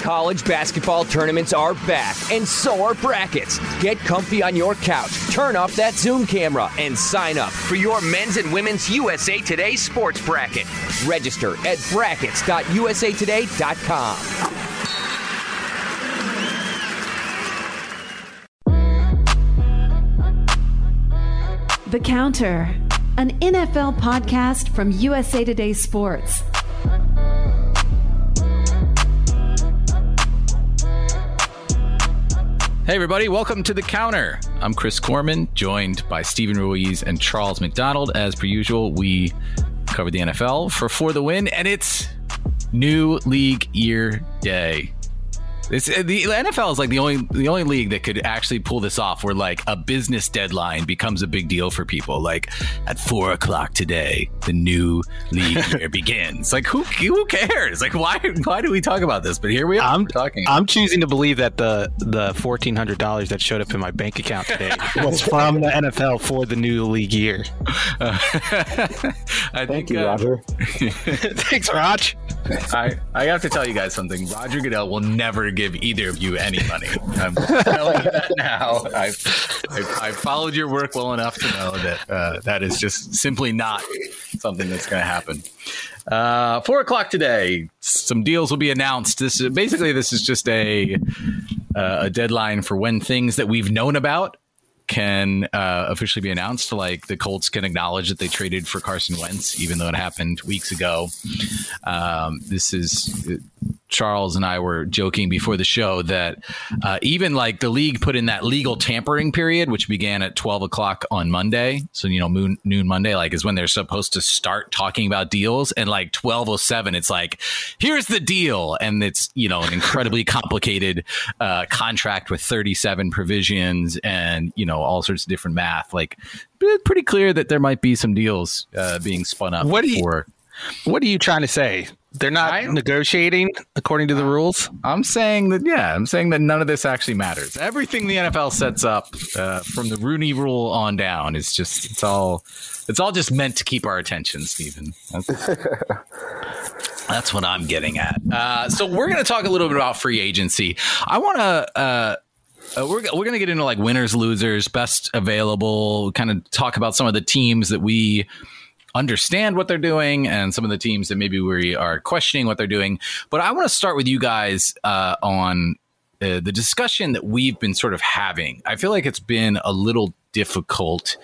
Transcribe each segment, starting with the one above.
College basketball tournaments are back, and so are brackets. Get comfy on your couch, turn off that Zoom camera, and sign up for your men's and women's USA Today sports bracket. Register at brackets.usatoday.com. The Counter, an NFL podcast from USA Today Sports. Hey, everybody, welcome to The Counter. I'm Chris Korman, joined by Stephen Ruiz and Charles McDonald. As per usual, we cover the NFL for For the Win, and it's New League Year Day. It's, uh, the NFL is like the only the only league that could actually pull this off, where like a business deadline becomes a big deal for people. Like at four o'clock today, the new league year begins. Like who who cares? Like why why do we talk about this? But here we are I'm talking. I'm choosing to believe that the the fourteen hundred dollars that showed up in my bank account today was from the NFL for the new league year. I Thank think, you, uh, Roger. Thanks, Raj. I, I have to tell you guys something. Roger Goodell will never give either of you any money. I'm telling you that now. I've, I've, I've followed your work well enough to know that uh, that is just simply not something that's going to happen. Uh, four o'clock today, some deals will be announced. This is basically this is just a uh, a deadline for when things that we've known about can uh, officially be announced. Like the Colts can acknowledge that they traded for Carson Wentz, even though it happened weeks ago. Um, this is Charles and I were joking before the show that uh, even like the league put in that legal tampering period, which began at 12 o'clock on Monday. So, you know, moon, noon Monday, like is when they're supposed to start talking about deals. And like 1207, it's like, here's the deal. And it's, you know, an incredibly complicated uh, contract with 37 provisions and, you know, all sorts of different math. Like, pretty clear that there might be some deals uh, being spun up What do you- for. What are you trying to say? They're not I- negotiating according to the rules. I'm saying that, yeah, I'm saying that none of this actually matters. Everything the NFL sets up uh, from the Rooney Rule on down is just it's all it's all just meant to keep our attention, Stephen. That's, that's what I'm getting at. Uh, so we're going to talk a little bit about free agency. I want to. Uh, uh, we're we're gonna get into like winners, losers, best available. Kind of talk about some of the teams that we understand what they're doing, and some of the teams that maybe we are questioning what they're doing. But I want to start with you guys uh, on uh, the discussion that we've been sort of having. I feel like it's been a little difficult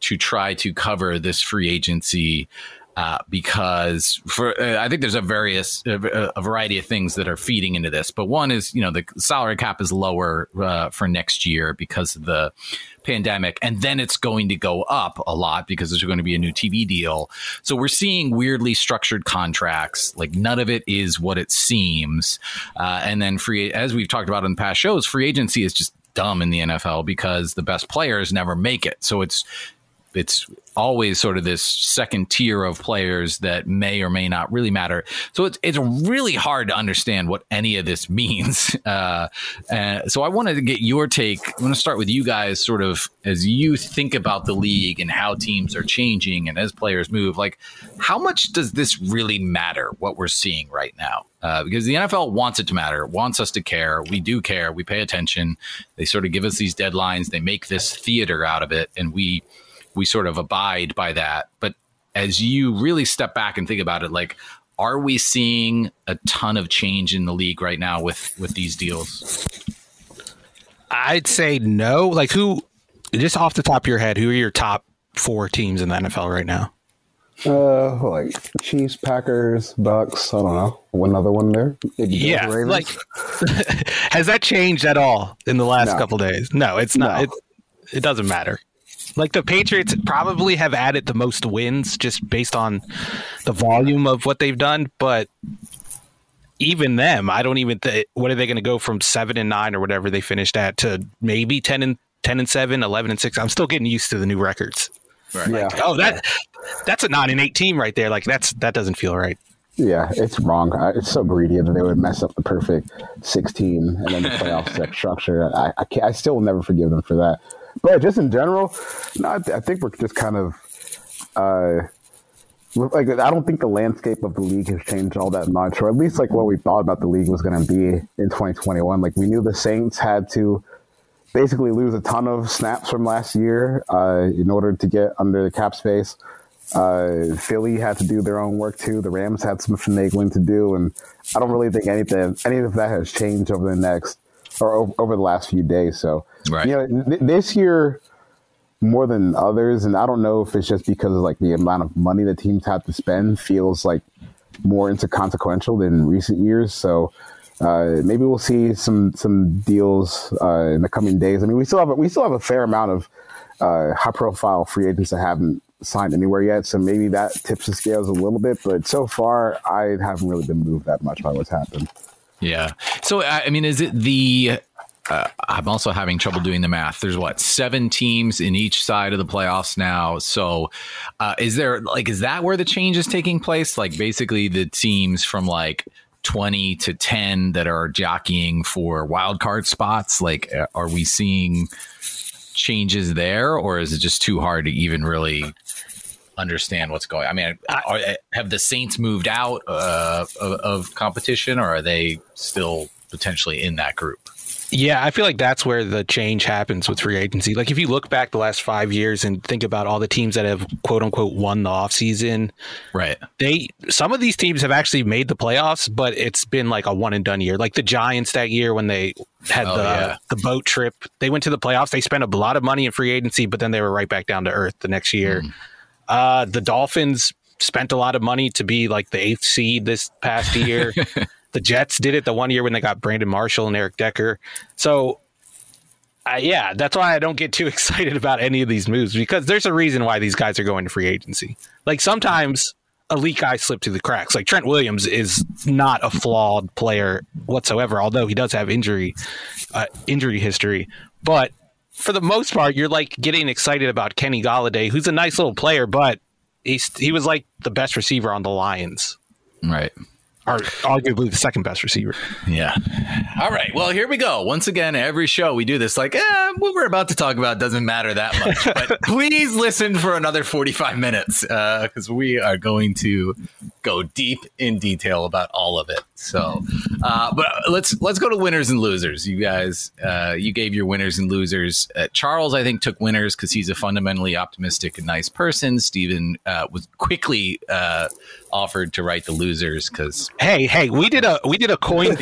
to try to cover this free agency uh, because for uh, I think there's a various a, variety of things that are feeding into this. But one is you know the salary cap is lower uh, for next year because of the pandemic, and then it's going to go up a lot because there's going to be a new TV deal. So we're seeing weirdly structured contracts. Like none of it is what it seems. Uh, and then free, as we've talked about in past shows, free agency is just dumb in the NFL because the best players never make it. So it's it's always sort of this second tier of players that may or may not really matter. So it's it's really hard to understand what any of this means. Uh, uh, so I wanted to get your take. I want to start with you guys, sort of as you think about the league and how teams are changing and as players move. Like, how much does this really matter? What we're seeing right now. Uh, because the NFL wants it to matter, wants us to care. We do care. We pay attention. They sort of give us these deadlines. They make this theater out of it, and we we sort of abide by that. But as you really step back and think about it, like, are we seeing a ton of change in the league right now with with these deals? I'd say no. Like who? Just off the top of your head, who are your top four teams in the NFL right now? Uh, like Chiefs, Packers, Bucs. I don't know. One other one there. Maybe Yeah, Ravens. like has that changed at all in the last No. couple days? No, it's not. No. It, it doesn't matter. Like the Patriots probably have added the most wins just based on the volume of what they've done, but even them, I don't even think what are they going to go from 7 and 9 or whatever they finished at to maybe 10 and 10 and 7, 11 and 6. I'm still getting used to the new records. Right. yeah, Oh, that that's a 9 and 8 team right there. Like that's that doesn't feel right. yeah, it's wrong. It's so greedy that they would mess up the perfect 16 and then the playoff structure. I, I, can't, I still will never forgive them for that. But just in general, no, I, th- I think we're just kind of uh, like I don't think the landscape of the league has changed all that much, or at least like what we thought about the league was going to be in 2021. Like we knew the Saints had to basically lose a ton of snaps from last year uh, in order to get under the cap space. Uh, Philly had to do their own work too. The Rams had some finagling to do, and I don't really think anything any of that has changed over the next or over the last few days. So, right. you know, th- this year more than others, and I don't know if it's just because of like the amount of money the teams have to spend feels like more inconsequential than recent years. So. Uh, maybe we'll see some some deals uh, in the coming days. I mean, we still have a, we still have a fair amount of uh, high profile free agents that haven't signed anywhere yet. So maybe that tips the scales a little bit. But so far, I haven't really been moved that much by what's happened. Yeah. So I mean, is it the? Uh, I'm also having trouble doing the math. There's what seven teams in each side of the playoffs now. So, uh, is there like is that where the change is taking place? Like basically the teams from like 20 to 10 that are jockeying for wild card spots. Like, uh, are we seeing changes there, or is it just too hard to even really understand what's going. I mean, are, have the Saints moved out uh, of, of, competition, or are they still potentially in that group? Yeah, I feel like that's where the change happens with free agency. Like if you look back the last five years and think about all the teams that have quote unquote won the offseason, right? They some of these teams have actually made the playoffs, but it's been like a one and done year. Like the Giants that year when they had oh, the yeah. the boat trip, they went to the playoffs. They spent a lot of money in free agency, but then they were right back down to earth the next year. Mm. Uh, the Dolphins spent a lot of money to be like the eighth seed this past year. the Jets did it the one year when they got Brandon Marshall and Eric Decker. So, uh, yeah, that's why I don't get too excited about any of these moves because there's a reason why these guys are going to free agency. Like sometimes elite guys slip through the cracks. Like Trent Williams is not a flawed player whatsoever, although he does have injury uh, injury history. But for the most part, you're like getting excited about Kenny Golladay, who's a nice little player, but he's he was like the best receiver on the Lions. Right are arguably the second best receiver. Yeah. All right. Well, here we go. Once again, every show we do this like, eh, what we're about to talk about doesn't matter that much. But please listen for another 45 minutes because uh, we are going to go deep in detail about all of it. So, uh, but let's let's go to winners and losers. You guys, uh, you gave your winners and losers. Uh, Charles, I think, took winners because he's a fundamentally optimistic and nice person. Stephen uh, was quickly uh, offered to write the losers because hey, hey, we did a we did a coin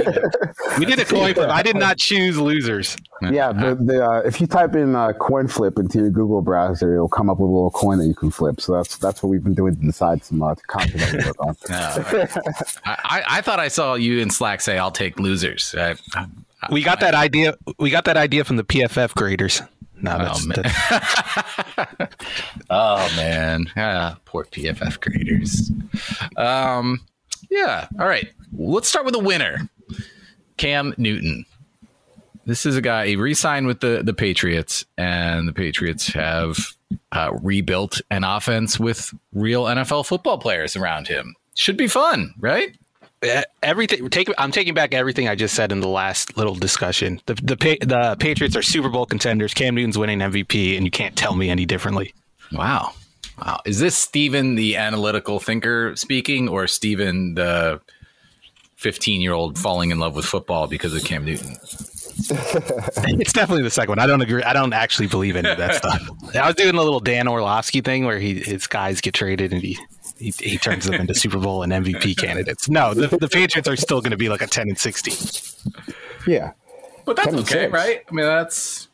we did a coin flip. I did not choose losers. Yeah, the, the uh, if you type in uh, coin flip into your Google browser, it'll come up with a little coin that you can flip. So that's that's what we've been doing to decide some uh, content that we work on. I, I thought I saw you in Slack say, "I'll take losers." I, I, we got that idea. We got that idea from the PFF graders. No, that's, oh, man. That's... oh man, ah, poor PFF graders. Um, yeah. All right. Let's start with a winner, Cam Newton. This is a guy he re-signed with the the Patriots, and the Patriots have uh, rebuilt an offense with real NFL football players around him. Should be fun, right? everything take I'm taking back everything I just said in the last little discussion. The the the Patriots are Super Bowl contenders. Cam Newton's winning MVP, and you can't tell me any differently. Wow, wow. Is this Stephen the analytical thinker speaking, or Stephen the 15 year old falling in love with football because of Cam Newton? it's definitely the second one. I don't agree. I don't actually believe any of that stuff. I was doing a little Dan Orlovsky thing where he his guys get traded and he he, he turns them into Super Bowl and MVP candidates. No, the, the Patriots are still going to be like a ten and sixteen. Yeah, but that's okay, right? I mean, that's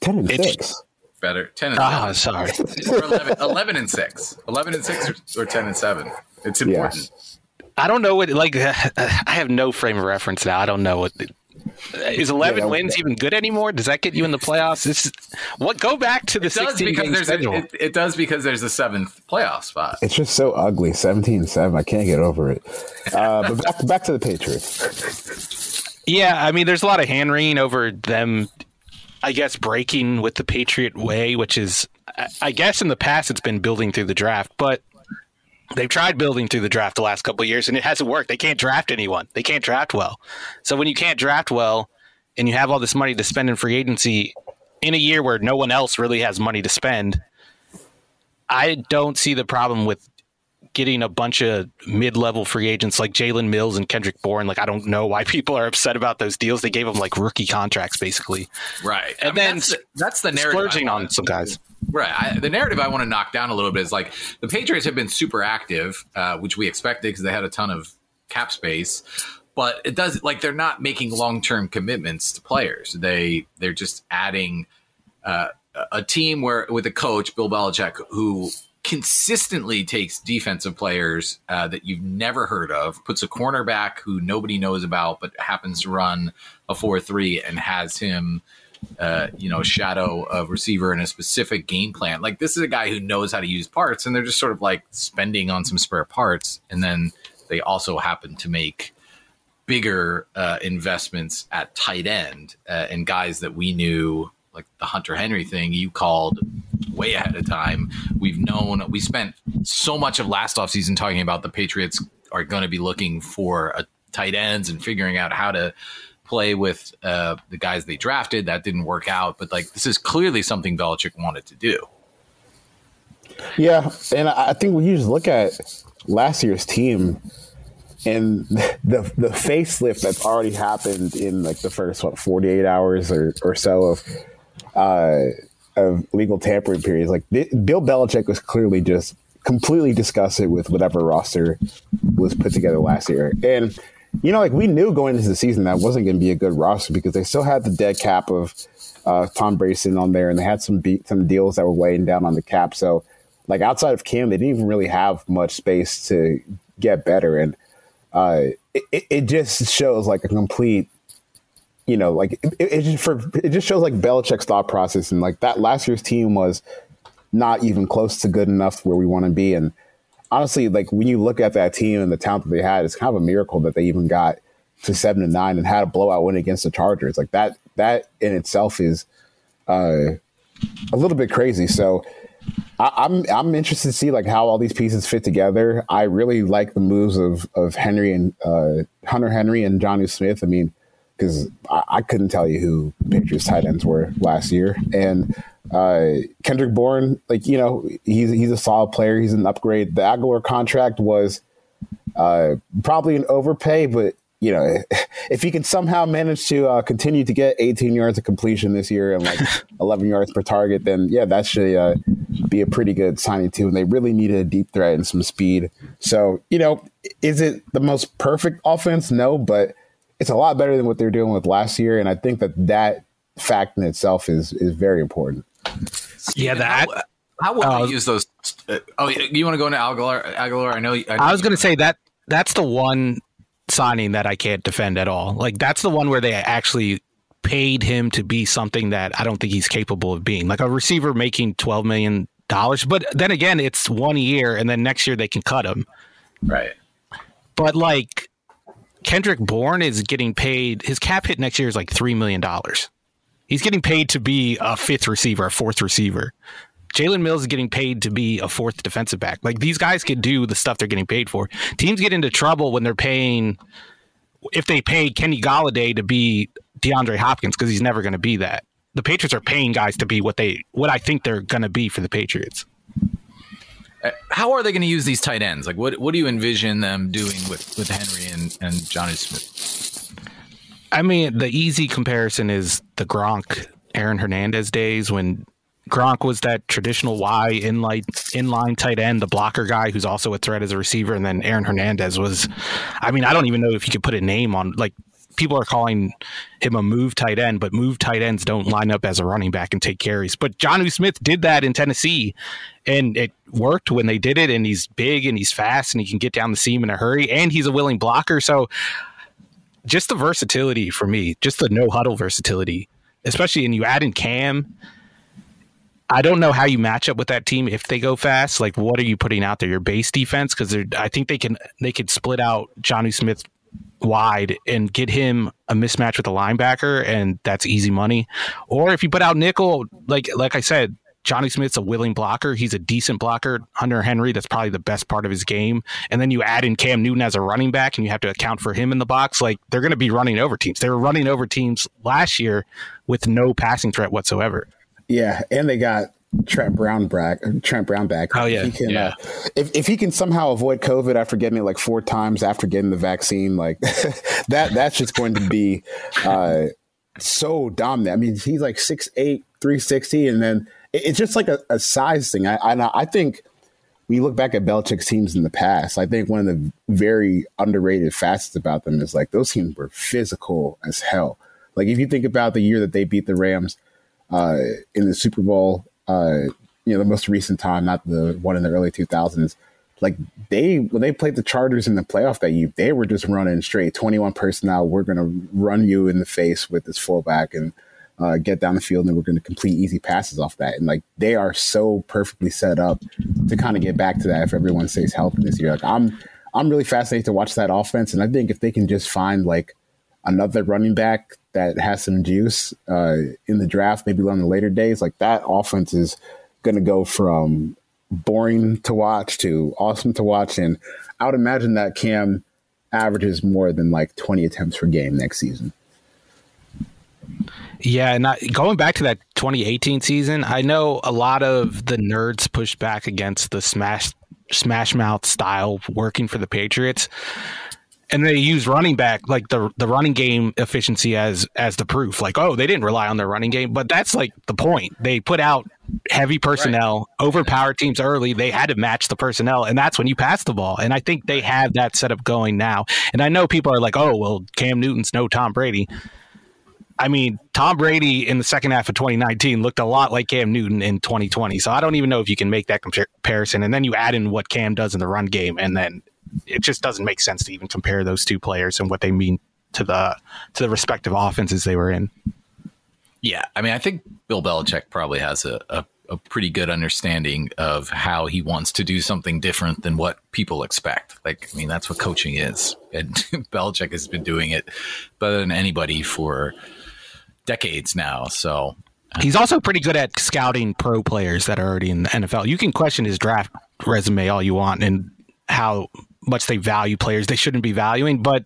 ten and six. Better ten and. Oh, sorry. 11, 11, and six. Eleven and six or, or ten and seven. It's important. Yes. I don't know what like. I have no frame of reference now. I don't know what is 11 yeah, wins even good anymore? Does that get you in the playoffs? This is, what go back to the 16 because there's schedule. A, it, it, does because there's a seventh playoff spot. It's just so ugly. 17-7. I can't get over it. Uh, but back, back to the Patriots. Yeah, I mean, there's a lot of hand wringing over them. I guess breaking with the Patriot way, which is, I guess, in the past it's been building through the draft, but They've tried building through the draft the last couple of years and it hasn't worked. They can't draft anyone. They can't draft well. So when you can't draft well and you have all this money to spend in free agency in a year where no one else really has money to spend, I don't see the problem with getting a bunch of mid-level free agents like Jalen Mills and Kendrick Bourne. Like I don't know why people are upset about those deals. They gave them like rookie contracts basically, right? And I mean, then that's, that's, the narrative. Splurging on some guys. Right. I, the narrative I want to knock down a little bit is like the Patriots have been super active, uh, which we expected because they had a ton of cap space. But it does like they're not making long term commitments to players. They they're just adding uh, a team where with a coach Bill Belichick who consistently takes defensive players uh, that you've never heard of, puts a cornerback who nobody knows about, but happens to run a four three and has him uh, you know, shadow of receiver in a specific game plan. Like this is a guy who knows how to use parts, and they're just sort of like spending on some spare parts, and then they also happen to make bigger uh, investments at tight end uh, and guys that we knew, like the Hunter Henry thing, you called way ahead of time. We've known we spent so much of last offseason talking about the Patriots are going to be looking for a tight ends and figuring out how to play with uh, the guys they drafted. That didn't work out, but like this is clearly something Belichick wanted to do. Yeah, and I think when you just look at last year's team and the the facelift that's already happened in like the first what forty eight hours or, or so of uh, of legal tampering periods, like Bill Belichick was clearly just completely disgusted with whatever roster was put together last year, and you know, like we knew going into the season that wasn't going to be a good roster because they still had the dead cap of uh, Tom Brayson on there, and they had some be- some deals that were weighing down on the cap. So, like outside of Cam, they didn't even really have much space to get better, and uh, it, it just shows like a complete, you know, like it, it just for it just shows like Belichick's thought process, and like that last year's team was not even close to good enough where we want to be, and honestly, like when you look at that team and the talent that they had, it's kind of a miracle that they even got to seven and nine and had a blowout win against the Chargers. Like that, that in itself is uh, a little bit crazy. So I, am I'm, I'm interested to see like how all these pieces fit together. I really like the moves of of Henry and uh, Hunter Henry and Jonnu Smith. I mean, because I, I, couldn't tell you who Patriots tight ends were last year, and uh, Kendrick Bourne, like you know, he's he's a solid player. He's an upgrade. The Agholor contract was uh, probably an overpay, but you know, if he can somehow manage to uh, continue to get 18 yards of completion this year and like 11 yards per target, then yeah, that should uh, be a pretty good signing too. And they really needed a deep threat and some speed. So you know, is it the most perfect offense? No, but it's a lot better than what they're doing with last year. And I think that that fact in itself is is very important. Yeah, that. How, how will uh, use those? Uh, oh, you want to go into Agholor? Agholor, I know. I, know I was going to say that that's the one signing that I can't defend at all. Like that's the one where they actually paid him to be something that I don't think he's capable of being. Like a receiver making twelve million dollars, but then again, it's one year, and then next year they can cut him. Right. But like Kendrick Bourne is getting paid. His cap hit next year is like three million dollars. He's getting paid to be a fifth receiver, a fourth receiver. Jalen Mills is getting paid to be a fourth defensive back. Like these guys can do the stuff they're getting paid for. Teams get into trouble when they're paying, if they pay Kenny Golladay to be DeAndre Hopkins because he's never going to be that. The Patriots are paying guys to be what they what I think they're going to be for the Patriots. Uh, how are they going to use these tight ends? Like, what what do you envision them doing with with Henry and and Jonnu Smith? I mean, the easy comparison is the Gronk, Aaron Hernandez days when Gronk was that traditional Y inline inline tight end, the blocker guy who's also a threat as a receiver, and then Aaron Hernandez was. I mean, I don't even know if you could put a name on like people are calling him a move tight end, but move tight ends don't line up as a running back and take carries. But Jonnu Smith did that in Tennessee, and it worked when they did it. And he's big and he's fast and he can get down the seam in a hurry, and he's a willing blocker. So just the versatility for me, just the no huddle versatility, especially and you add in Cam. I don't know how you match up with that team if they go fast. Like, what are you putting out there? Your base defense because I think they can they could split out Jonnu Smith wide and get him a mismatch with a linebacker, and that's easy money. Or if you put out nickel, like like I said, Jonnu Smith's a willing blocker. He's a decent blocker. Hunter Henry, that's probably the best part of his game. And then you add in Cam Newton as a running back and you have to account for him in the box. Like they're going to be running over teams. They were running over teams last year with no passing threat whatsoever. Yeah. And they got Trent Brown back. Trent Brown back. Oh, yeah. If he can, Yeah. uh, if if he can somehow avoid COVID after getting it like four times after getting the vaccine, like that, that's just going to be uh, so dominant. I mean, he's like 6'8", 360, and then it's just like a, a size thing. I, I I think you look back at Belichick's teams in the past, I think one of the very underrated facets about them is like those teams were physical as hell. Like if you think about the year that they beat the Rams uh, in the Super Bowl, uh, you know, the most recent time, not the one in the early 2000s, like they, when they played the Chargers in the playoff that year, they were just running straight 21 personnel. We're to run you in the face with this fullback and uh, get down the field and we're going to complete easy passes off that. And like they are so perfectly set up to kind of get back to that if everyone stays healthy this year. Like I'm, I'm really fascinated to watch that offense. And I think if they can just find like another running back that has some juice uh, in the draft, maybe on the later days, like that offense is going to go from boring to watch to awesome to watch. And I would imagine that Cam averages more than like 20 attempts per game next season. Yeah, and I, going back to that 2018 season, I know a lot of the nerds pushed back against the smash smash mouth style working for the Patriots. And they use running back like the the running game efficiency as as the proof. Like, oh, they didn't rely on their running game, but that's like the point. They put out heavy personnel, overpowered teams early. They had to match the personnel, and that's when you pass the ball. And I think they have that setup going now. And I know people are like, oh, well, Cam Newton's no Tom Brady. I mean, Tom Brady in the second half of 2019 looked a lot like Cam Newton in 2020. So I don't even know if you can make that comparison. And then you add in what Cam does in the run game, and then it just doesn't make sense to even compare those two players and what they mean to the to the respective offenses they were in. Yeah, I mean, I think Bill Belichick probably has a, a, a pretty good understanding of how he wants to do something different than what people expect. Like, I mean, that's what coaching is, and Belichick has been doing it better than anybody for decades now. So, He's also pretty good at scouting pro players that are already in the NFL. You can question his draft resume all you want and how much they value players they shouldn't be valuing, but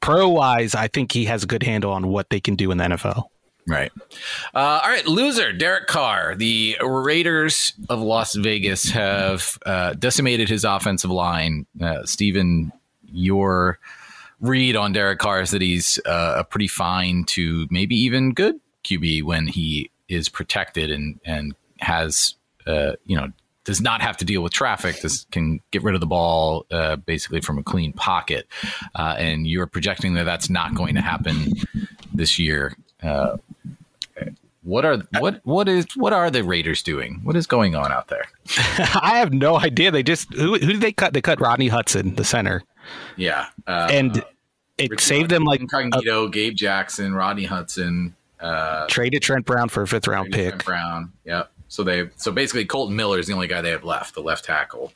pro wise, I think he has a good handle on what they can do in the NFL. Right. Uh, all right, loser Derek Carr. The Raiders of Las Vegas have uh, decimated his offensive line. Uh, Stephen, your read on Derek Carr is that he's uh, a pretty fine to maybe even good QB when he is protected and and has uh, you know does not have to deal with traffic. This can get rid of the ball uh, basically from a clean pocket. Uh, and you're projecting that that's not going to happen this year. Uh, what are what what is what are the Raiders doing? What is going on out there? I have no idea. They just who who did they cut? They cut Rodney Hudson, the center, Yeah, uh, and it Ricky saved them like Incognito, Gabe Jackson, Rodney Hudson, uh, traded Trent Brown for a fifth round Trent pick. Brown. Yep. So they so basically Kolton Miller is the only guy they have left, the left tackle.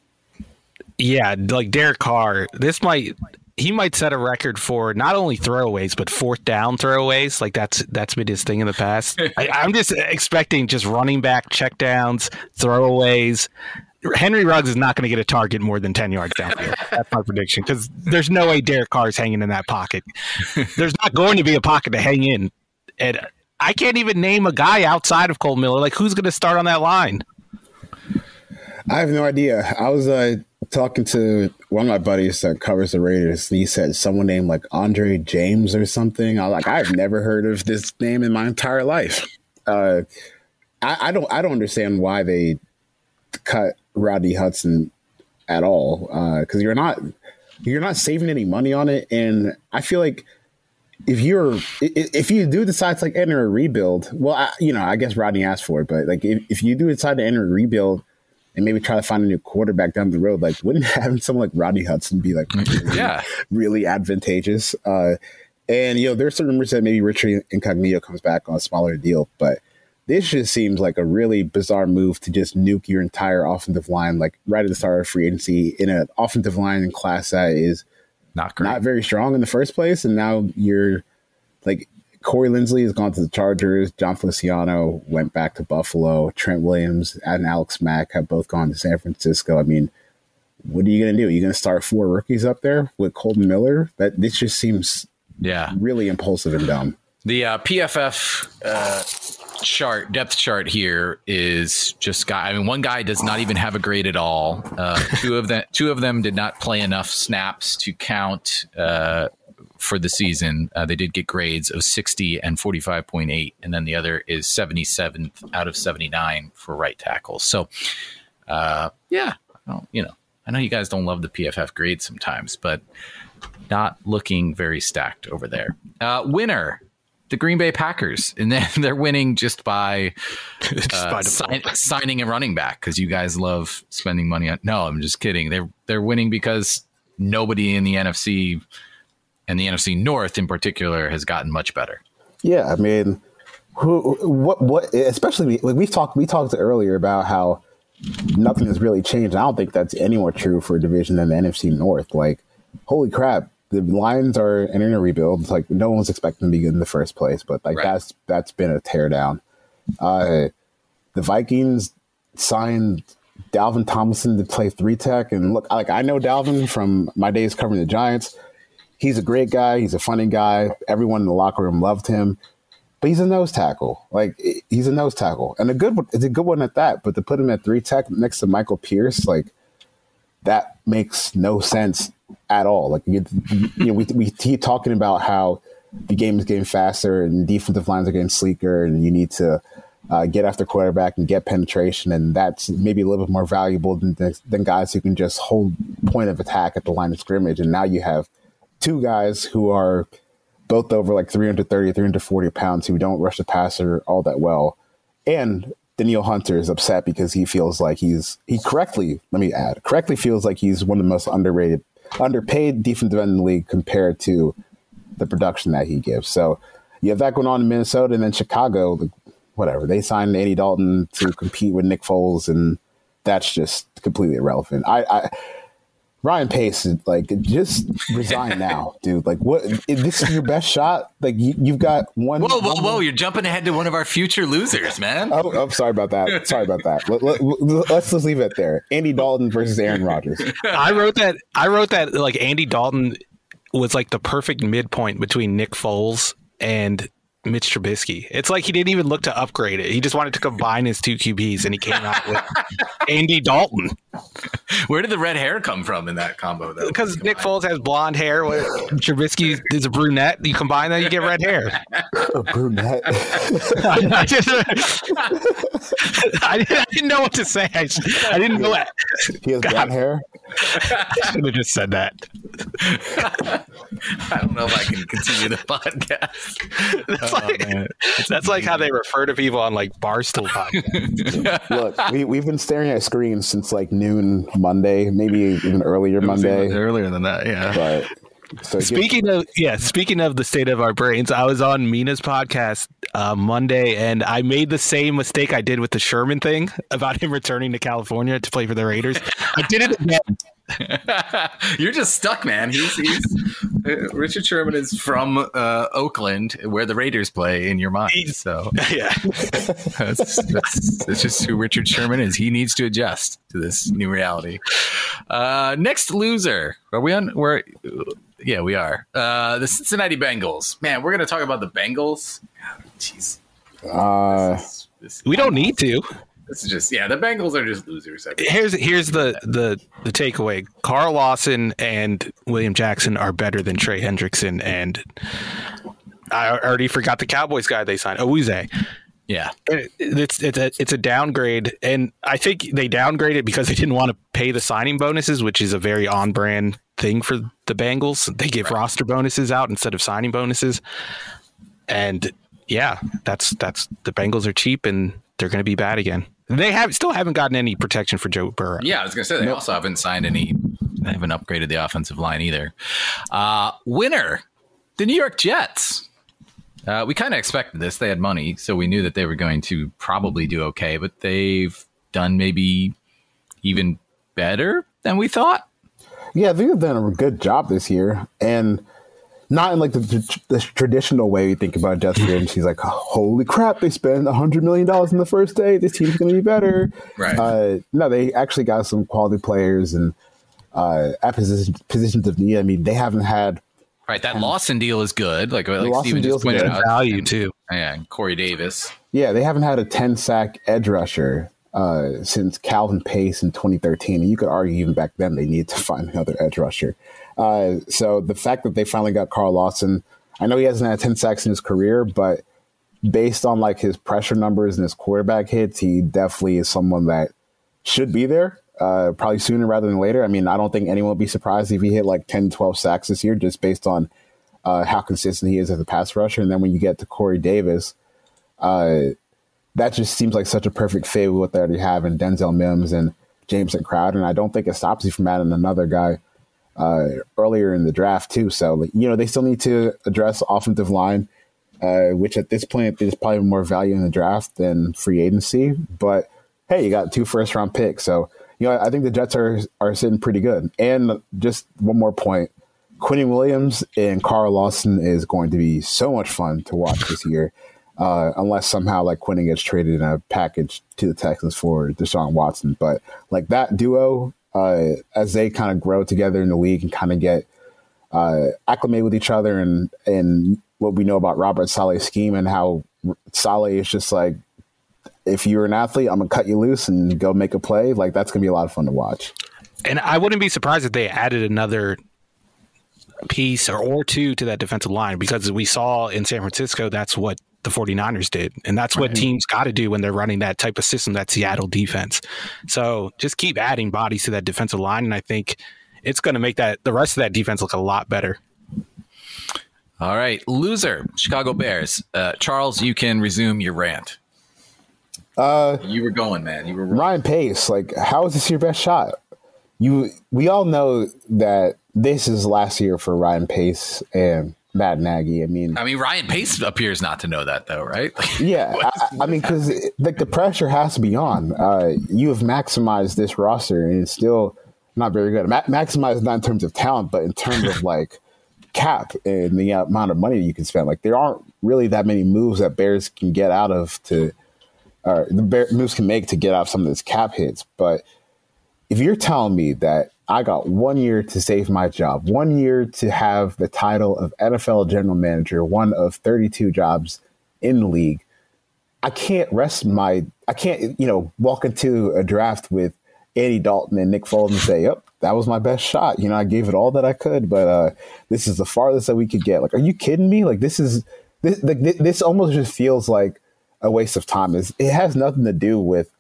Yeah, like Derek Carr. This might he might set a record for not only throwaways but fourth down throwaways. Like that's that's been his thing in the past. I, I'm just expecting just running back checkdowns, throwaways. Henry Ruggs is not going to get a target more than ten yards downfield. That's my prediction because there's no way Derek Carr is hanging in that pocket. There's not going to be a pocket to hang in, and I can't even name a guy outside of Cole Miller. Like who's going to start on that line? I have no idea. I was uh, talking to one of my buddies that covers the Raiders. He said someone named like Andre James or something. I was like, I've never heard of this name in my entire life. Uh, I, I don't. I don't understand why they cut Rodney Hudson at all. Because you're not you're not saving any money on it, and I feel like if you're if you do decide to like enter a rebuild, well, I, you know, I guess Rodney asked for it, but like if, if you do decide to enter a rebuild and maybe try to find a new quarterback down the road, like wouldn't having someone like Rodney Hudson be like really, Yeah. really advantageous? Uh, and you know, there's some rumors that maybe Richard Incognito comes back on a smaller deal, but this just seems like a really bizarre move to just nuke your entire offensive line, like right at the start of free agency in an offensive line in class that is Not great. not very strong in the first place, and now you're like Corey Linsley has gone to the Chargers. Jon Feliciano went back to Buffalo. Trent Williams and Alex Mack have both gone to San Francisco. I mean, what are you going to do? Are you going to start four rookies up there with Kolton Miller? That this just seems yeah. really impulsive and dumb. The uh, PFF uh, chart depth chart here is just guy. I mean, one guy does not even have a grade at all. Uh, two of them, two of them did not play enough snaps to count uh, for the season. Uh, they did get grades of sixty and forty five point eight, and then the other is seventy seventh out of seventy nine for right tackle. So, uh, yeah, you know, I know you guys don't love the PFF grade sometimes, but not looking very stacked over there. Uh, winner the Green Bay Packers, and then they're winning just by, uh, by sign, signing a running back because you guys love spending money on. No, I'm just kidding. They're they're winning because nobody in the NFC and the NFC North in particular has gotten much better. Yeah, I mean, who, what, what? Especially like we've talked we talked earlier about how nothing has really changed. I don't think that's any more true for a division than the NFC North. Like, holy crap, the Lions are entering a rebuild. It's like no one's expecting to be good in the first place, but like right. that's that's been a teardown. Uh, the Vikings signed Dalvin Tomlinson to play three tech, and look, like I know Dalvin from my days covering the Giants. He's a great guy. He's a funny guy. Everyone in the locker room loved him, but he's a nose tackle. Like he's a nose tackle, and a good it's a good one at that. But to put him at three tech next to Michael Pierce, like that makes no sense at all. Like you, you know, we we keep talking about how the game is getting faster and defensive lines are getting sleeker, and you need to uh, get after quarterback and get penetration, and that's maybe a little bit more valuable than than guys who can just hold point of attack at the line of scrimmage. And now you have two guys who are both over like 330, 340 pounds who don't rush the passer all that well, and Danielle Hunter is upset because he feels like he's he correctly let me add correctly feels like he's one of the most underrated underpaid defensive end in the league compared to the production that he gives. So you have that going on in Minnesota and then Chicago, whatever. They signed Andy Dalton to compete with Nick Foles, and that's just completely irrelevant. I, I Ryan Pace, like, just resign now, dude. Like, what? This is your best shot. Like, you, have got one. Whoa, whoa, one whoa! You're jumping ahead to one of our future losers, man. Oh, I'm sorry about that. Sorry about that. Let, us let, let's just leave it there. Andy Dalton versus Aaron Rodgers. I wrote that. I wrote that. Like, Andy Dalton was like the perfect midpoint between Nick Foles and Mitch Trubisky. It's like he didn't even look to upgrade it. He just wanted to combine his two QBs, and he came out with Andy Dalton. Where did the red hair come from in that combo? Though? Because Nick Foles has blonde hair. Trubisky is a brunette. You combine that, you get red hair. A brunette. I, just, I, didn't know what to say. I, I didn't know. What, he has God. blonde hair. I should have just said that. I don't know if I can continue the podcast. That's, oh, like, that's like how they refer to people on like Barstool podcasts. Look, we, we've been staring at screens since like noon Monday, maybe even earlier Monday. Even earlier than that, yeah. But so speaking of yeah, speaking of the state of our brains, I was on Mina's podcast uh, Monday, and I made the same mistake I did with the Sherman thing about him returning to California to play for the Raiders. I did it again. You're just stuck, man. He's, he's uh, Richard Sherman is from uh, Oakland, where the Raiders play in your mind. So yeah, that's, that's, that's, just who Richard Sherman is. He needs to adjust to this new reality. Uh, next loser, are we on? We're yeah, we are. Uh, the Cincinnati Bengals. Man, we're gonna talk about the Bengals. Jeez. Uh, this is, this we don't need to. This is just yeah. The Bengals are just losers. Here's here's the the the takeaway. Carl Lawson and William Jackson are better than Trey Hendrickson and I already forgot the Cowboys guy they signed. Awuzie. Yeah, it's it's a it's a downgrade, and I think they downgraded because they didn't want to pay the signing bonuses, which is a very on brand thing for the Bengals. They give right. roster bonuses out instead of signing bonuses, and yeah, that's that's the Bengals are cheap and they're going to be bad again. They have still haven't gotten any protection for Joe Burrow. Yeah, I was going to say they nope. also haven't signed any. They haven't upgraded the offensive line either. Uh, winner, the New York Jets. Uh, we kind of expected this. They had money, so we knew that they were going to probably do okay. But they've done maybe even better than we thought. Yeah, they've done a good job this year, and not in like the, the traditional way we think about Jessica. and she's like, "Holy crap! They spent a hundred million dollars in the first day. This team's going to be better." Right. Uh, no, they actually got some quality players and uh, at position, positions of need. I mean, they haven't had. Right, that Lawson deal is good. Like, like Steven just pointed out, value too. Yeah, Corey Davis. Yeah, they haven't had a 10 sack edge rusher uh, since Calvin Pace in 2013. And you could argue even back then they needed to find another edge rusher. Uh, so the fact that they finally got Carl Lawson, I know he hasn't had 10 sacks in his career, but based on like his pressure numbers and his quarterback hits, he definitely is someone that should be there. Uh, probably sooner rather than later. I mean, I don't think anyone would be surprised if he hit like 10, 12 sacks this year just based on uh, how consistent he is as a pass rusher. And then when you get to Corey Davis, uh, that just seems like such a perfect fit with what they already have in Denzel Mims and Jamison Crowder. And I don't think it stops you from adding another guy uh, earlier in the draft, too. So, you know, they still need to address offensive line, uh, which at this point there's probably more value in the draft than free agency. But hey, you got two first round picks. So, you know, I think the Jets are are sitting pretty good. And just one more point. Quinnen Williams and Carl Lawson is going to be so much fun to watch this year, uh, unless somehow like Quinnen gets traded in a package to the Texans for Deshaun Watson. But like that duo, uh, as they kind of grow together in the league and kind of get uh, acclimated with each other and and what we know about Robert Saleh's scheme and how Saleh is just like if you're an athlete, I'm gonna cut you loose and go make a play. Like that's gonna be a lot of fun to watch. And I wouldn't be surprised if they added another piece or, or two to that defensive line because we saw in San Francisco that's what the 49ers did. And that's what right. teams got to do when they're running that type of system, that Seattle defense. So just keep adding bodies to that defensive line. And I think it's going to make that the rest of that defense look a lot better. All right. Loser, Chicago Bears. Uh, Charles, you can resume your rant. Uh, you were going, man. You were Ryan Pace. Like, how is this your best shot? You, we all know that this is last year for Ryan Pace and Matt Nagy. I mean, I mean, Ryan Pace appears not to know that, though, right? yeah, I, I, mean, because like the pressure has to be on. Uh, you have maximized this roster, and it's still not very good. Ma- maximized not in terms of talent, but in terms of like cap and the amount of money you can spend. Like, there aren't really that many moves that Bears can get out of to or the Bear, moves can make to get off some of this cap hits. But if you're telling me that I got one year to save my job, one year to have the title of NFL general manager, one of 32 jobs in the league, I can't rest my, I can't, you know, walk into a draft with Andy Dalton and Nick Foles and say, yep, that was my best shot. You know, I gave it all that I could, but uh, this is the farthest that we could get. Like, are you kidding me? Like, this is, this, like, this almost just feels like a waste of time. Is it has nothing to do with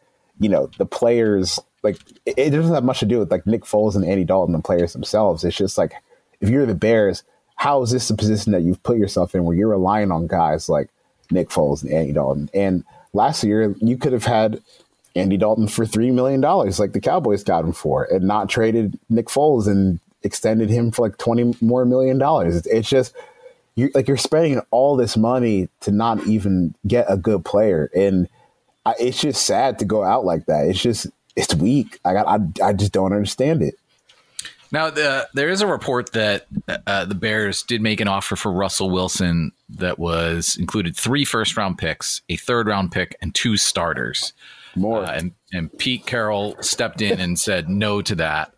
you know the players. Like it, doesn't have much to do with like Nick Foles and Andy Dalton, the players themselves. It's just like if you're the Bears, how is this the position that you've put yourself in where you're relying on guys like Nick Foles and Andy Dalton? And last year you could have had Andy Dalton for three million dollars, like the Cowboys got him for, and not traded Nick Foles and extended him for like twenty more million dollars. It's, it's just you're, like you're spending all this money to not even get a good player, and I, it's just sad to go out like that. It's just it's weak. I got I, I just don't understand it. Now, the, there is a report that uh, the Bears did make an offer for Russell Wilson that was included three first round picks, a third round pick, and two starters. More. Uh, and, and Pete Carroll stepped in and said no to that.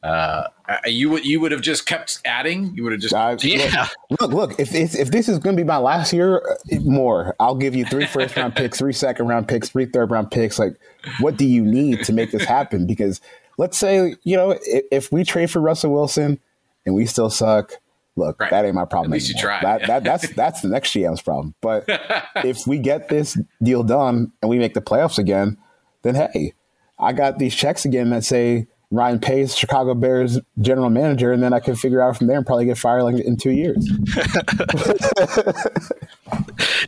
Uh, you would you would have just kept adding. You would have just uh, yeah. Look, look, look if if this is going to be my last year, uh, more. I'll give you three first round picks, three second round picks, three third round picks. Like, what do you need to make this happen? Because let's say you know if, if we trade for Russell Wilson and we still suck, look, right. that ain't my problem. At least anymore. you try. That, that, that's that's the next GM's problem. But if we get this deal done and we make the playoffs again, then hey, I got these checks again that say Ryan Pace, Chicago Bears general manager, and then I can figure out from there and probably get fired like in two years.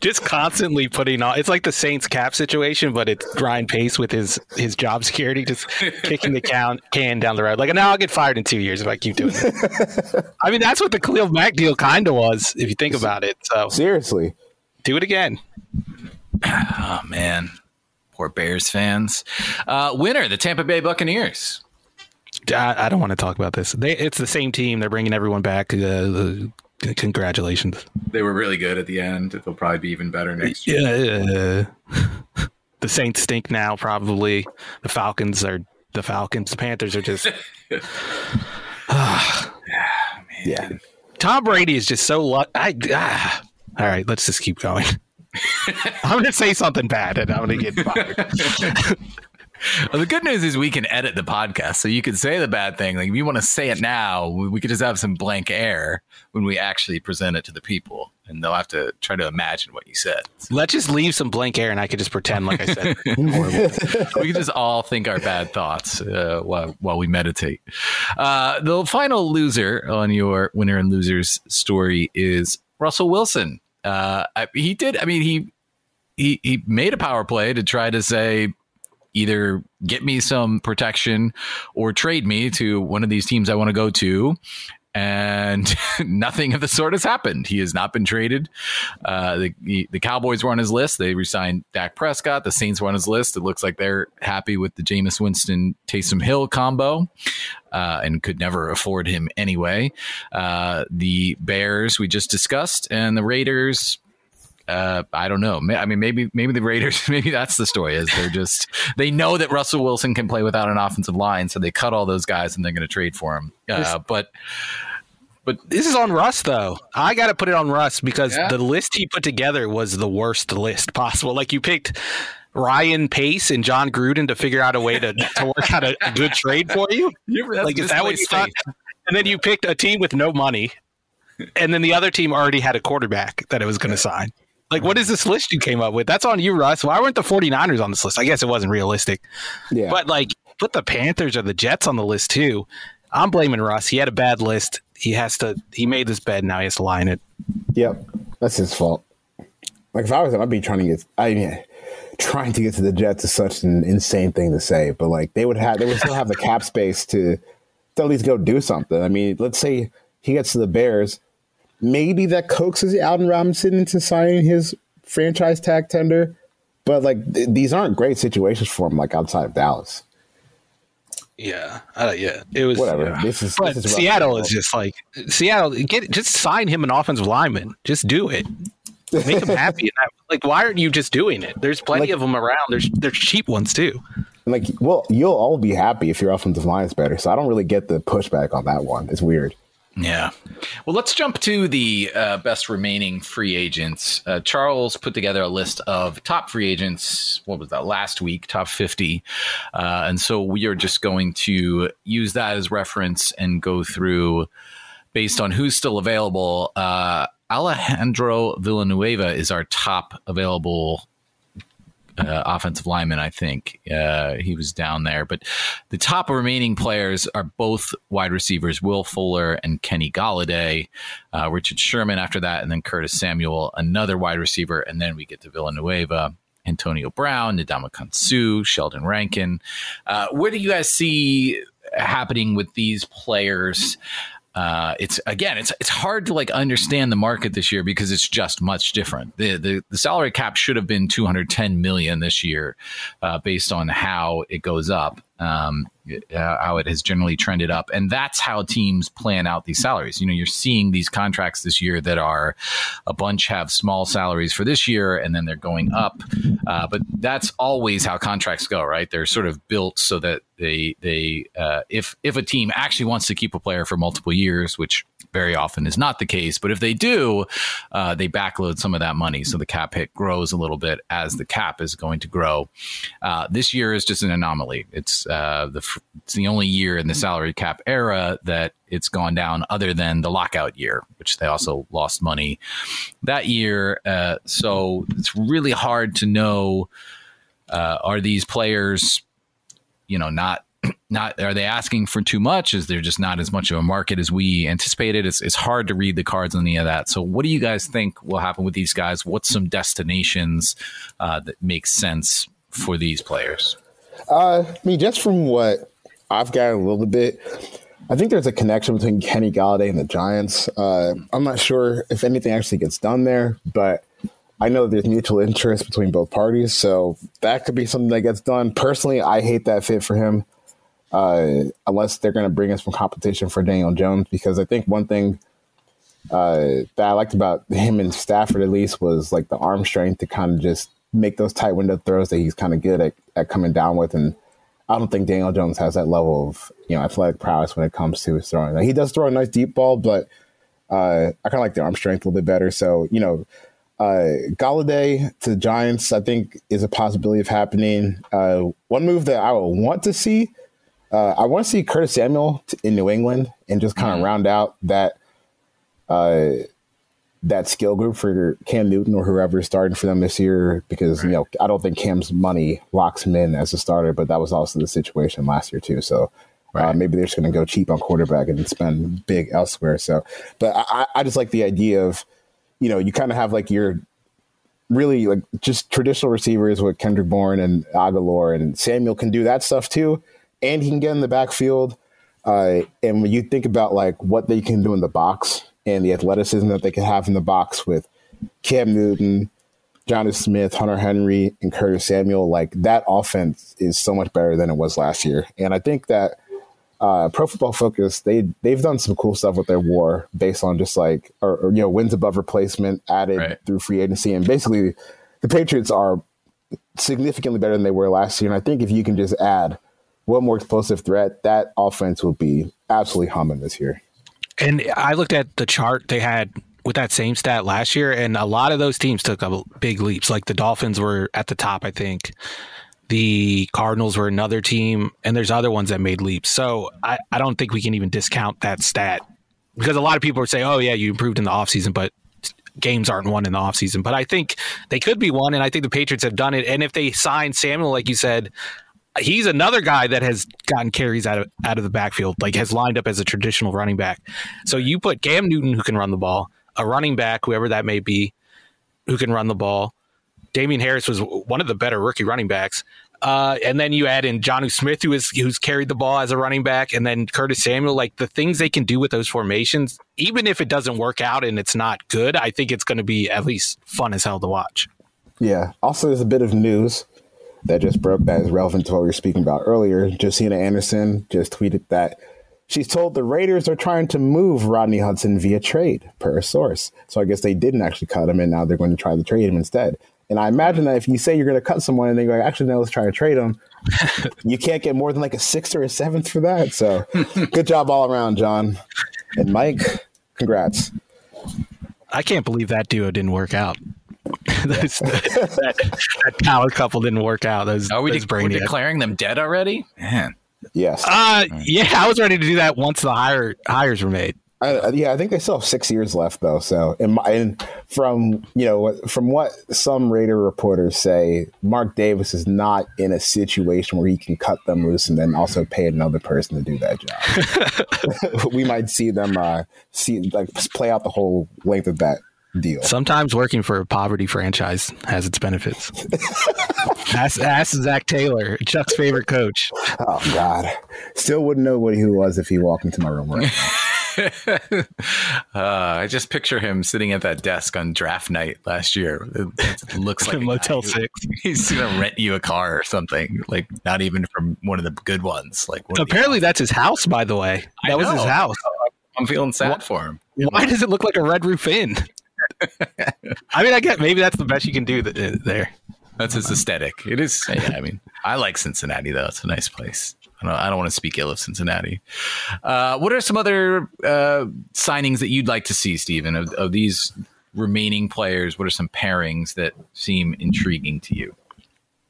just constantly putting on. It's like the Saints cap situation, but it's Ryan Pace with his his job security, just kicking the can, can down the road. Like now, I'll get fired in two years if I keep doing it. I mean, that's what the Khalil Mack deal kind of was, if you think about it. So seriously, do it again. Oh man, poor Bears fans. Uh, winner, the Tampa Bay Buccaneers. I, I don't want to talk about this. They, it's the same team. They're bringing everyone back. Uh, congratulations. They were really good at the end. They'll probably be even better next year. Yeah. the Saints stink now. Probably the Falcons are the Falcons. The Panthers are just. yeah, yeah. Tom Brady is just so lucky. Ah. all right. Let's just keep going. I'm going to say something bad and I'm going to get fired. Well, the good news is we can edit the podcast, so you can say the bad thing. Like if you want to say it now, we, we could just have some blank air when we actually present it to the people, and they'll have to try to imagine what you said. Let's just leave some blank air, and I could just pretend like I said. we could just all think our bad thoughts uh, while while we meditate. Uh, the final loser on your winner and losers story is Russell Wilson. Uh, I, he did. I mean, he he he made a power play to try to say either get me some protection or trade me to one of these teams I want to go to. And nothing of the sort has happened. He has not been traded. Uh, the the Cowboys were on his list. They resigned Dak Prescott. The Saints were on his list. It looks like they're happy with the Jameis Winston Taysom Hill combo, uh, and could never afford him anyway. Uh, the Bears we just discussed, and the Raiders uh, I don't know. I mean, maybe maybe the Raiders, maybe that's the story. Is they're just they know that Russell Wilson can play without an offensive line, so they cut all those guys and they're going to trade for him. Uh, but but this is on Russ though. I got to put it on Russ because yeah. the list he put together was the worst list possible. Like you picked Ryan Pace and Jon Gruden to figure out a way to, to work out a, a good trade for you. like is that what you thought? And then you picked a team with no money, and then the other team already had a quarterback that it was going to sign. Like, what is this list you came up with? That's on you, Russ. Why weren't the 49ers on this list? I guess it wasn't realistic. Yeah. But, like, put the Panthers or the Jets on the list, too. I'm blaming Russ. He had a bad list. He has to, he made this bed. Now he has to line it. Yep. That's his fault. Like, if I was him, I'd be trying to get, I mean, trying to get to the Jets is such an insane thing to say, but, like, they would have, they would still have the cap space to, to at least go do something. I mean, let's say he gets to the Bears maybe that coaxes Allen Robinson into signing his franchise tag tender. But like th- these aren't great situations for him, like outside of Dallas. Yeah, uh, yeah, it was whatever. Yeah. This is, but this is Seattle is just like Seattle. Get just sign him an offensive lineman. Just do it. Make him happy. like, why aren't you just doing it? There's plenty like, of them around. There's there's cheap ones too. Like, well, you'll all be happy if your offensive line is better. So I don't really get the pushback on that one. It's weird. Yeah. Well, let's jump to the uh, best remaining free agents. Uh, Charles put together a list of top free agents. What was that last week? Top 50. Uh, and so we are just going to use that as reference and go through based on who's still available. Uh, Alejandro Villanueva is our top available uh, offensive lineman, I think. Uh, he was down there. But the top remaining players are both wide receivers Will Fuller and Kenny Golladay, uh, Richard Sherman after that, and then Curtis Samuel, another wide receiver. And then we get to Villanueva. Antonio Brown, Ndamukong Suh, Sheldon Rankin. Uh, where do you guys see happening with these players? Uh, it's again, it's it's hard to like understand the market this year because it's just much different. The the, the salary cap should have been 210 million this year, uh, based on how it goes up um, uh, how it has generally trended up. And that's how teams plan out these salaries. You know, you're seeing these contracts this year that are a bunch have small salaries for this year and then they're going up. Uh, but that's always how contracts go, right? They're sort of built so that they, they, uh, if, if a team actually wants to keep a player for multiple years, which very often is not the case. But if they do, uh, they backload some of that money. So the cap hit grows a little bit as the cap is going to grow. Uh, this year is just an anomaly. It's, uh, the, it's the only year in the salary cap era that it's gone down other than the lockout year, which they also lost money that year. Uh, so it's really hard to know uh, are these players, you know, not not are they asking for too much? Is there just not as much of a market as we anticipated? It's, it's hard to read the cards on any of that. So, what do you guys think will happen with these guys? What's some destinations uh, that make sense for these players? Uh, I mean, just from what I've got a little bit, I think there's a connection between Kenny Golladay and the Giants. Uh, I'm not sure if anything actually gets done there, but I know there's mutual interest between both parties, so that could be something that gets done. Personally, I hate that fit for him uh, unless they're going to bring us some competition for Daniel Jones. Because I think one thing uh, that I liked about him and Stafford at least was like the arm strength to kind of just make those tight window throws that he's kind of good at, at coming down with. And I don't think Daniel Jones has that level of you know athletic prowess when it comes to his throwing. Like, he does throw a nice deep ball, but uh, I kind of like the arm strength a little bit better. So you know. Uh, Golladay to the Giants, I think, is a possibility of happening. Uh, one move that I would want to see, uh, I want to see Curtis Samuel t- in New England and just kind of Mm-hmm. round out that uh, that skill group for Cam Newton or whoever is starting for them this year. Because you know, I don't think Cam's money locks him in as a starter, but that was also the situation last year too. So. Uh, maybe they're just going to go cheap on quarterback and spend big elsewhere. So, but I, I- I just like the idea of, you know, you kind of have like your really like just traditional receivers with Kendrick Bourne and Agholor and Samuel can do that stuff too, and he can get in the backfield. Uh, and when you think about like what they can do in the box and the athleticism that they can have in the box with Cam Newton, Jonnu Smith, Hunter Henry, and Curtis Samuel, like that offense is so much better than it was last year. And I think that uh, Pro Football Focus they they've done some cool stuff with their war based on just like or, or you know wins above replacement added Right. through free agency, and basically the Patriots are significantly better than they were last year. And I think if you can just add one more explosive threat, that offense will be absolutely humming this year. And I looked at the chart they had with that same stat last year, and a lot of those teams took up big leaps. Like the Dolphins were at the top, I think. The Cardinals were another team, and there's other ones that made leaps. So I, I don't think we can even discount that stat because a lot of people are saying, oh, yeah, you improved in the offseason, but games aren't won in the offseason. But I think they could be won, and I think the Patriots have done it. And if they sign Samuel, like you said, he's another guy that has gotten carries out of out of the backfield, like has lined up as a traditional running back. So you put Cam Newton who can run the ball, a running back, whoever that may be, who can run the ball. Damien Harris was one of the better rookie running backs. Uh, and then you add in Jonnu Smith, who is who's carried the ball as a running back, and then Curtis Samuel. Like the things they can do with those formations, even if it doesn't work out and it's not good, I think it's going to be at least fun as hell to watch. Yeah. Also, there's a bit of news that just broke that is relevant to what we were speaking about earlier. Josina Anderson just tweeted that she's told the Raiders are trying to move Rodney Hudson via trade, per a source. So I guess they didn't actually cut him, and now they're going to try to trade him instead. And I imagine that if you say you're going to cut someone and they go, actually, no, let's try to trade him, you can't get more than like a sixth or a seventh for that. So good job all around, John. And Mike, congrats. I can't believe that duo didn't work out. Those- that, that power couple didn't work out. Those, Are we, those de- we're declaring them dead already? Man, Yes. Uh, yeah, I was ready to do that once the hire hires were made. I, I- yeah, I think they still have six years left though. So, and, my, and from you know what- from what some Raider reporters say, Mark Davis is not in a situation where he can cut them loose and then also pay another person to do that job. we might see them uh, see like play out the whole length of that deal. Sometimes working for a poverty franchise has its benefits. ask, ask Zac Taylor, Chuck's favorite coach. Oh God, still wouldn't know what he was if he walked into my room. Right now. uh, I just picture him sitting at that desk on draft night last year. It, it looks like Motel guy who- Six. He's gonna rent you a car or something, like not even from one of the good ones. Like one of the- Apparently, that's his house. By the way, I that was his house. I'm feeling sad for him. Why does it look like a Red Roof Inn? I mean, I get maybe that's the best you can do th- there. That's his aesthetic. It is. Yeah, I mean, I like Cincinnati though. It's a nice place. I don't. I don't want to speak ill of Cincinnati. Uh, what are some other uh, signings that you'd like to see, Stephen, of, of these remaining players? What are some pairings that seem intriguing to you?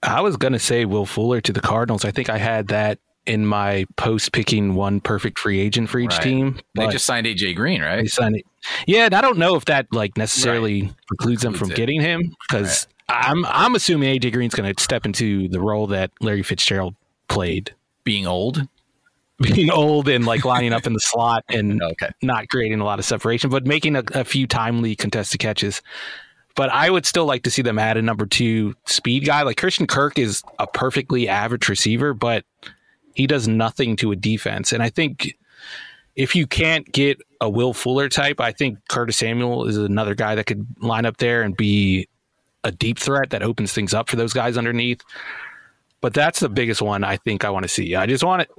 I was gonna say Will Fuller to the Cardinals. I think I had that in my post picking one perfect free agent for each Right. team. They just signed AJ Green, right? they right? signed it. Yeah, and I don't know if that like necessarily precludes them from it. getting him because I'm I'm assuming AJ Green's gonna step into the role that Larry Fitzgerald played, Being old. being old and like lining up in the slot and Okay. not creating a lot of separation, but making a, a few timely contested catches. But I would still like to see them add a number two speed guy. Like Christian Kirk is a perfectly average receiver, but he does nothing to a defense. And I think if you can't get a Will Fuller type, I think Curtis Samuel is another guy that could line up there and be a deep threat that opens things up for those guys underneath. But that's the biggest one I think I want to see. I just want it.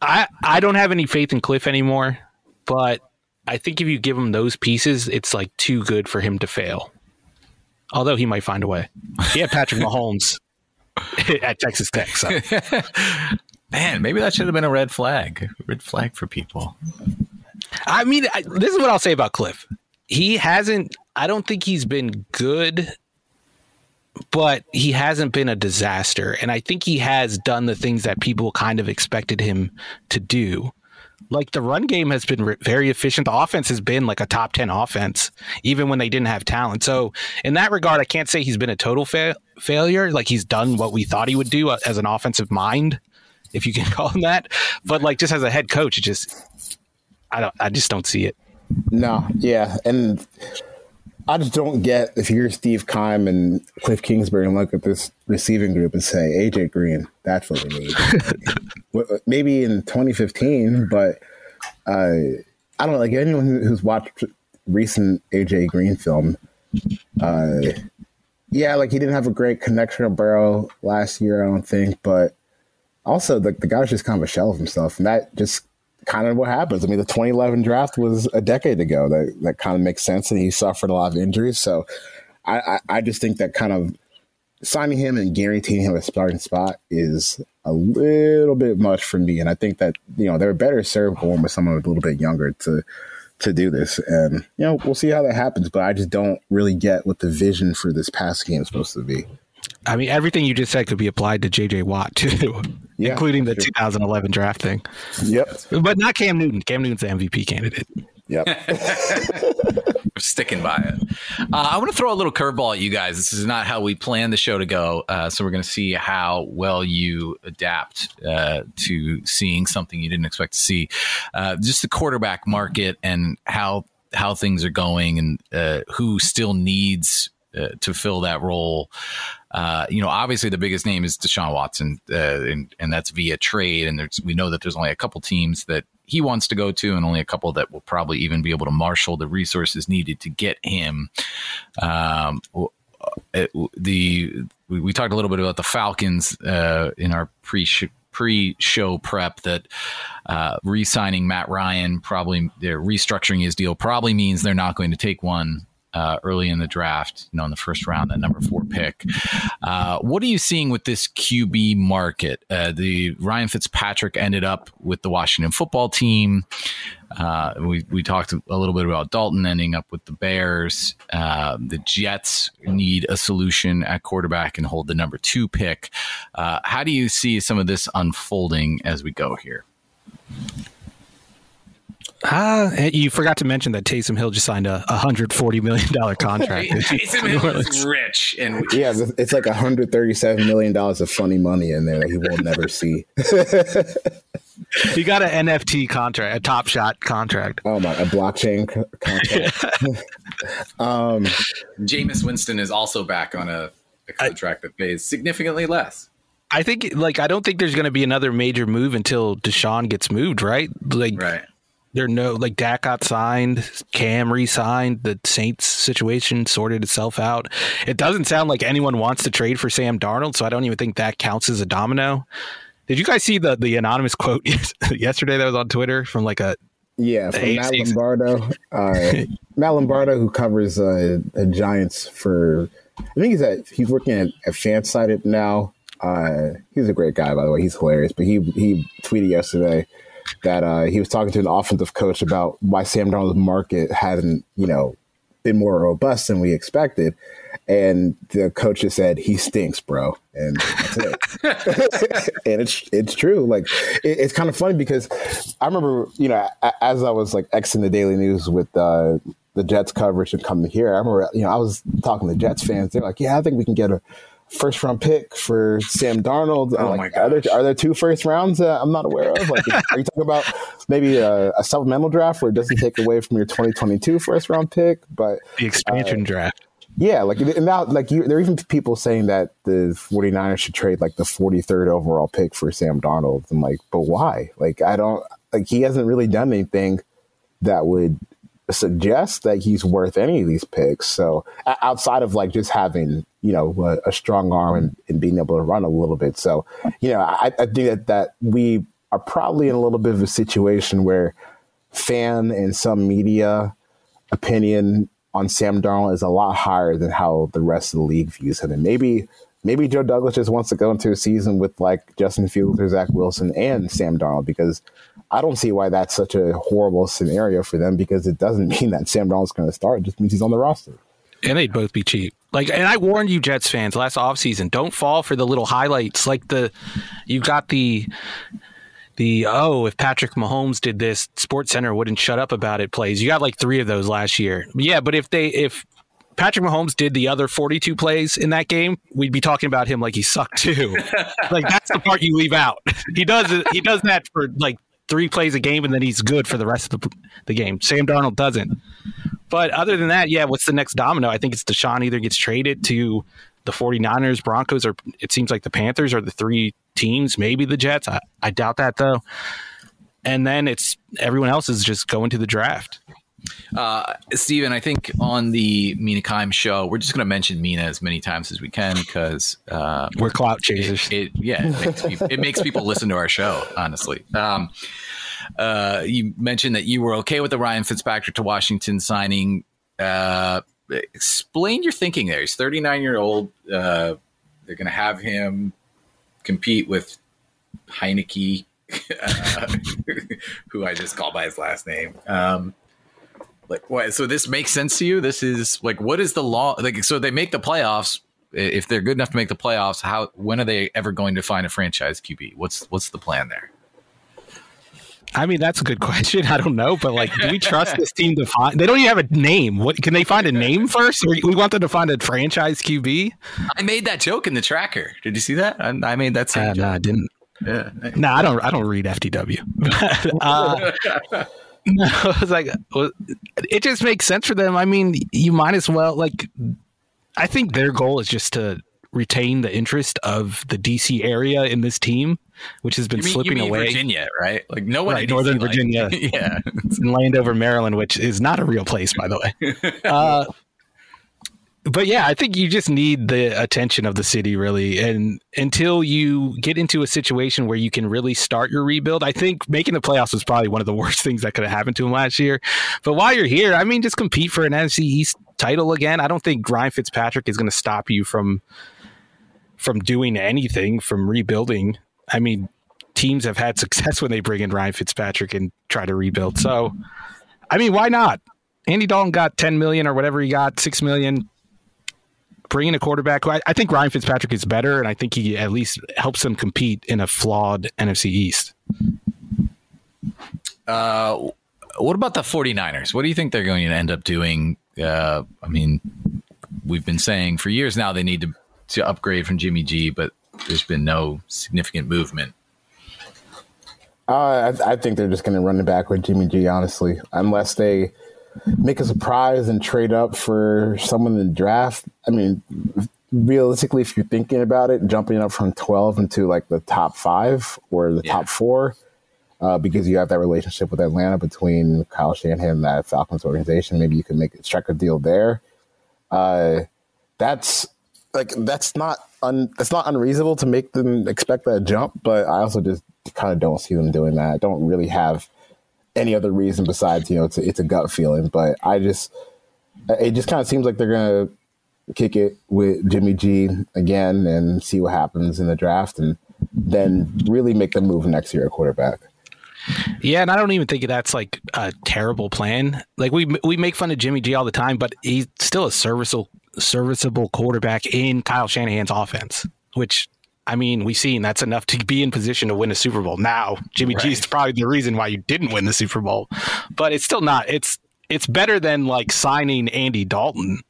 I I don't have any faith in Cliff anymore, but I think if you give him those pieces, it's like too good for him to fail. Although he might find a way. He had Patrick Mahomes at Texas Tech. So Man, maybe that should have been a red flag. Red flag for people. I mean, I, this is what I'll say about Cliff. He hasn't I don't think he's been good, but he hasn't been a disaster. And I think he has done the things that people kind of expected him to do. Like the run game has been re- very efficient. The offense has been like a top 10 offense, even when they didn't have talent. So, in that regard, I can't say he's been a total fa- failure. Like he's done what we thought he would do uh, as an offensive mind, if you can call him that. But like just as a head coach, it just, I don't, I just don't see it. No, yeah, and I just don't get if you're Steve Keim and Cliff Kingsbury and look at this receiving group and say AJ Green, that's what we need. Maybe in 2015, but uh, I don't know. Like anyone who's watched recent AJ Green film, uh, yeah, like he didn't have a great connection to Burrow last year, I don't think, but also the, the guy's just kind of a shell of himself, and that just kind of what happens. I mean, the 2011 draft was a decade ago. That that kind of makes sense, and he suffered a lot of injuries. So, I, I, I just think that kind of signing him and guaranteeing him a starting spot is a little bit much for me. And I think that you know they're better served going with someone a little bit younger to to do this. And you know we'll see how that happens. But I just don't really get what the vision for this passing game is supposed to be. I mean, everything you just said could be applied to J.J. Watt too, yeah, including the sure. 2011 draft thing. Yep, but not Cam Newton. Cam Newton's the MVP candidate. Yep. sticking by it. Uh, I want to throw a little curveball at you guys. This is not how we planned the show to go. Uh, so we're going to see how well you adapt uh, to seeing something you didn't expect to see. Uh, just the quarterback market and how how things are going and uh, who still needs uh, to fill that role. Uh, you know, obviously the biggest name is Deshaun Watson, uh, and, and that's via trade. And we know that there's only a couple teams that he wants to go to, and only a couple that will probably even be able to marshal the resources needed to get him. Um, it, the we, we, talked a little bit about the Falcons uh, in our pre pre-show prep that uh, re-signing Matt Ryan probably they're restructuring his deal probably means they're not going to take one uh, early in the draft, you know, in the first round, that number four pick. Uh, what are you seeing with this QB market? Uh, the Ryan Fitzpatrick ended up with the Washington football team. Uh, we, we talked a little bit about Dalton ending up with the Bears. Uh, the Jets need a solution at quarterback and hold the number two pick. Uh, how do you see some of this unfolding as we go here? Ah, uh, you forgot to mention that Taysom Hill just signed a hundred forty million dollar contract. Taysom Hill is rich, and yeah, it's like hundred thirty seven million dollars of funny money in there that he will never see. he got an NFT contract, a Top Shot contract. Oh my, a blockchain contract. um, Jameis Winston is also back on a, a contract I, that pays significantly less. I think, like, I don't think there's going to be another major move until Deshaun gets moved, right? Like, right there no like Dak got signed, Cam re-signed, the Saints situation sorted itself out. It doesn't sound like anyone wants to trade for Sam Darnold, so I don't even think that counts as a domino. Did you guys see the the anonymous quote yesterday that was on Twitter from like a yeah from Matt Lombardo, uh, Matt Lombardo who covers uh, the Giants for I think he's at he's working at, at Fansided now. Uh, he's a great guy by the way. He's hilarious, but he he tweeted yesterday that uh, he was talking to an offensive coach about why Sam Darnold's market hadn't, you know, been more robust than we expected. And the coach just said, he stinks, bro. And that's it. and it's it's true. Like, it, it's kind of funny because I remember, you know, as I was like Xing the Daily News with uh, the Jets coverage and coming here, I remember, you know, I was talking to Jets fans. They're like, yeah, I think we can get a first round pick for Sam Darnold. Oh like, my gosh. Are there, are there two first rounds uh, I'm not aware of? Like, are you talking about maybe a, a, supplemental draft where it doesn't take away from your 2022 first round pick, but the expansion uh, draft? Yeah, like now, like you, there are even people saying that the 49ers should trade like the 43rd overall pick for Sam Darnold. I'm like, but why? Like, I don't like he hasn't really done anything that would suggest that he's worth any of these picks. So outside of like just having you know a, a strong arm and, and, being able to run a little bit, so you know I, I, think that that we are probably in a little bit of a situation where fan and some media opinion on Sam Darnold is a lot higher than how the rest of the league views him, and maybe maybe Joe Douglas just wants to go into a season with like Justin Fields or Zach Wilson and Sam Darnold because I don't see why that's such a horrible scenario for them because it doesn't mean that Sam Darnold's going to start. It just means he's on the roster. and they'd both be cheap. Like, and I warned you, Jets fans, last offseason, don't fall for the little highlights. Like the, you got the, the oh, if Patrick Mahomes did this, Sports Center wouldn't shut up about it. Plays. You got like three of those last year. Yeah, but if they if Patrick Mahomes did the other 42 plays in that game, we'd be talking about him like he sucked too. like that's the part you leave out. He does it. He does that for like three plays a game, and then he's good for the rest of the, the game. Sam Darnold doesn't. But other than that, yeah, what's the next domino? I think it's Deshaun either gets traded to the 49ers, Broncos, or it seems like the Panthers are the three teams, maybe the Jets. I, I doubt that though. And then it's everyone else is just going to the draft. Uh, Steven, I think on the Mina Kime show, we're just going to mention Mina as many times as we can because uh, we're clout chasers. It, it yeah, it makes, people, it makes, people, listen to our show. Honestly, um, uh, you mentioned that you were okay with the Ryan Fitzpatrick to Washington signing. Uh, explain your thinking there. He's 39 year old. Uh, they're going to have him compete with Heinicke, uh, who I just called by his last name. Um, like what? So this makes sense to you? This is like what is the law? Like so they make the playoffs. If they're good enough to make the playoffs, how when are they ever going to find a franchise QB? What's what's the plan there? I mean, that's a good question. I don't know, but like, do we trust this team to find? They don't even have a name. What can they find a name first? Or we want them to find a franchise QB. I made that joke in the tracker. Did you see that? I, I made that same. Uh, no, I didn't. Yeah. No, I don't. I don't read FTW. uh, no, I was like, it just makes sense for them. I mean, you might as well like. I think their goal is just to retain the interest of the DC area in this team, which has been mean, slipping away. Virginia, right? Like no one, right, Northern Virginia, like, yeah, in Landover, Maryland, which is not a real place, by the way. Uh, but yeah, I think you just need the attention of the city, really, and until you get into a situation where you can really start your rebuild, I think making the playoffs was probably one of the worst things that could have happened to him last year. But while you're here, I mean, just compete for an NFC East title again. I don't think Ryan Fitzpatrick is going to stop you from from doing anything, from rebuilding. I mean, teams have had success when they bring in Ryan Fitzpatrick and try to rebuild. So, I mean, why not? Andy Dalton got 10 million or whatever he got, 6 million. Bringing a quarterback, I, I think Ryan Fitzpatrick is better, and I think he at least helps them compete in a flawed NFC East. Uh, what about the 49ers? What do you think they're going to end up doing? Uh, I mean, we've been saying for years now they need to to upgrade from Jimmy G, but there's been no significant movement. Uh, I, I, think they're just going to run it back with Jimmy G, honestly, unless they make a surprise and trade up for someone in the draft. I mean, realistically, if you're thinking about it, jumping up from 12 into like the top five or the yeah. top four, uh, because you have that relationship with Atlanta between Kyle Shanahan and that Falcons organization, maybe you can make a strike a deal there. Uh, that's like that's not un, that's not unreasonable to make them expect that jump, but I also just kind of don't see them doing that. I don't really have any other reason besides you know it's a, it's a gut feeling, but I just it just kind of seems like they're gonna kick it with Jimmy G again and see what happens in the draft, and then really make the move next year at quarterback. Yeah, and I don't even think that's like a terrible plan. Like we we make fun of Jimmy G all the time, but he's still a serviceable serviceable quarterback in Kyle Shanahan's offense, which I mean, we've seen that's enough to be in position to win a Super Bowl. Now, Jimmy right. G is probably the reason why you didn't win the Super Bowl, but it's still not. It's it's better than like signing Andy Dalton.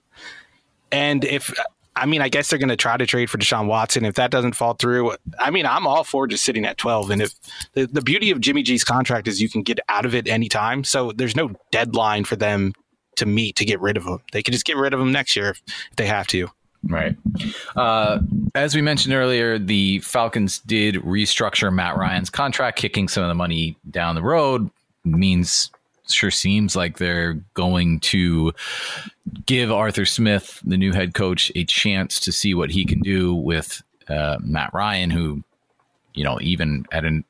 And if I mean, I guess they're going to try to trade for Deshaun Watson. If that doesn't fall through, I mean, I'm all for just sitting at 12. And if the, the beauty of Jimmy G's contract is you can get out of it anytime. So there's no deadline for them to meet to get rid of him. They can just get rid of him next year if, if they have to. Right. Uh, as we mentioned earlier, the Falcons did restructure Matt Ryan's contract, kicking some of the money down the road. Means sure seems like they're going to give Arthur Smith, the new head coach, a chance to see what he can do with uh, Matt Ryan, who, you know, even at an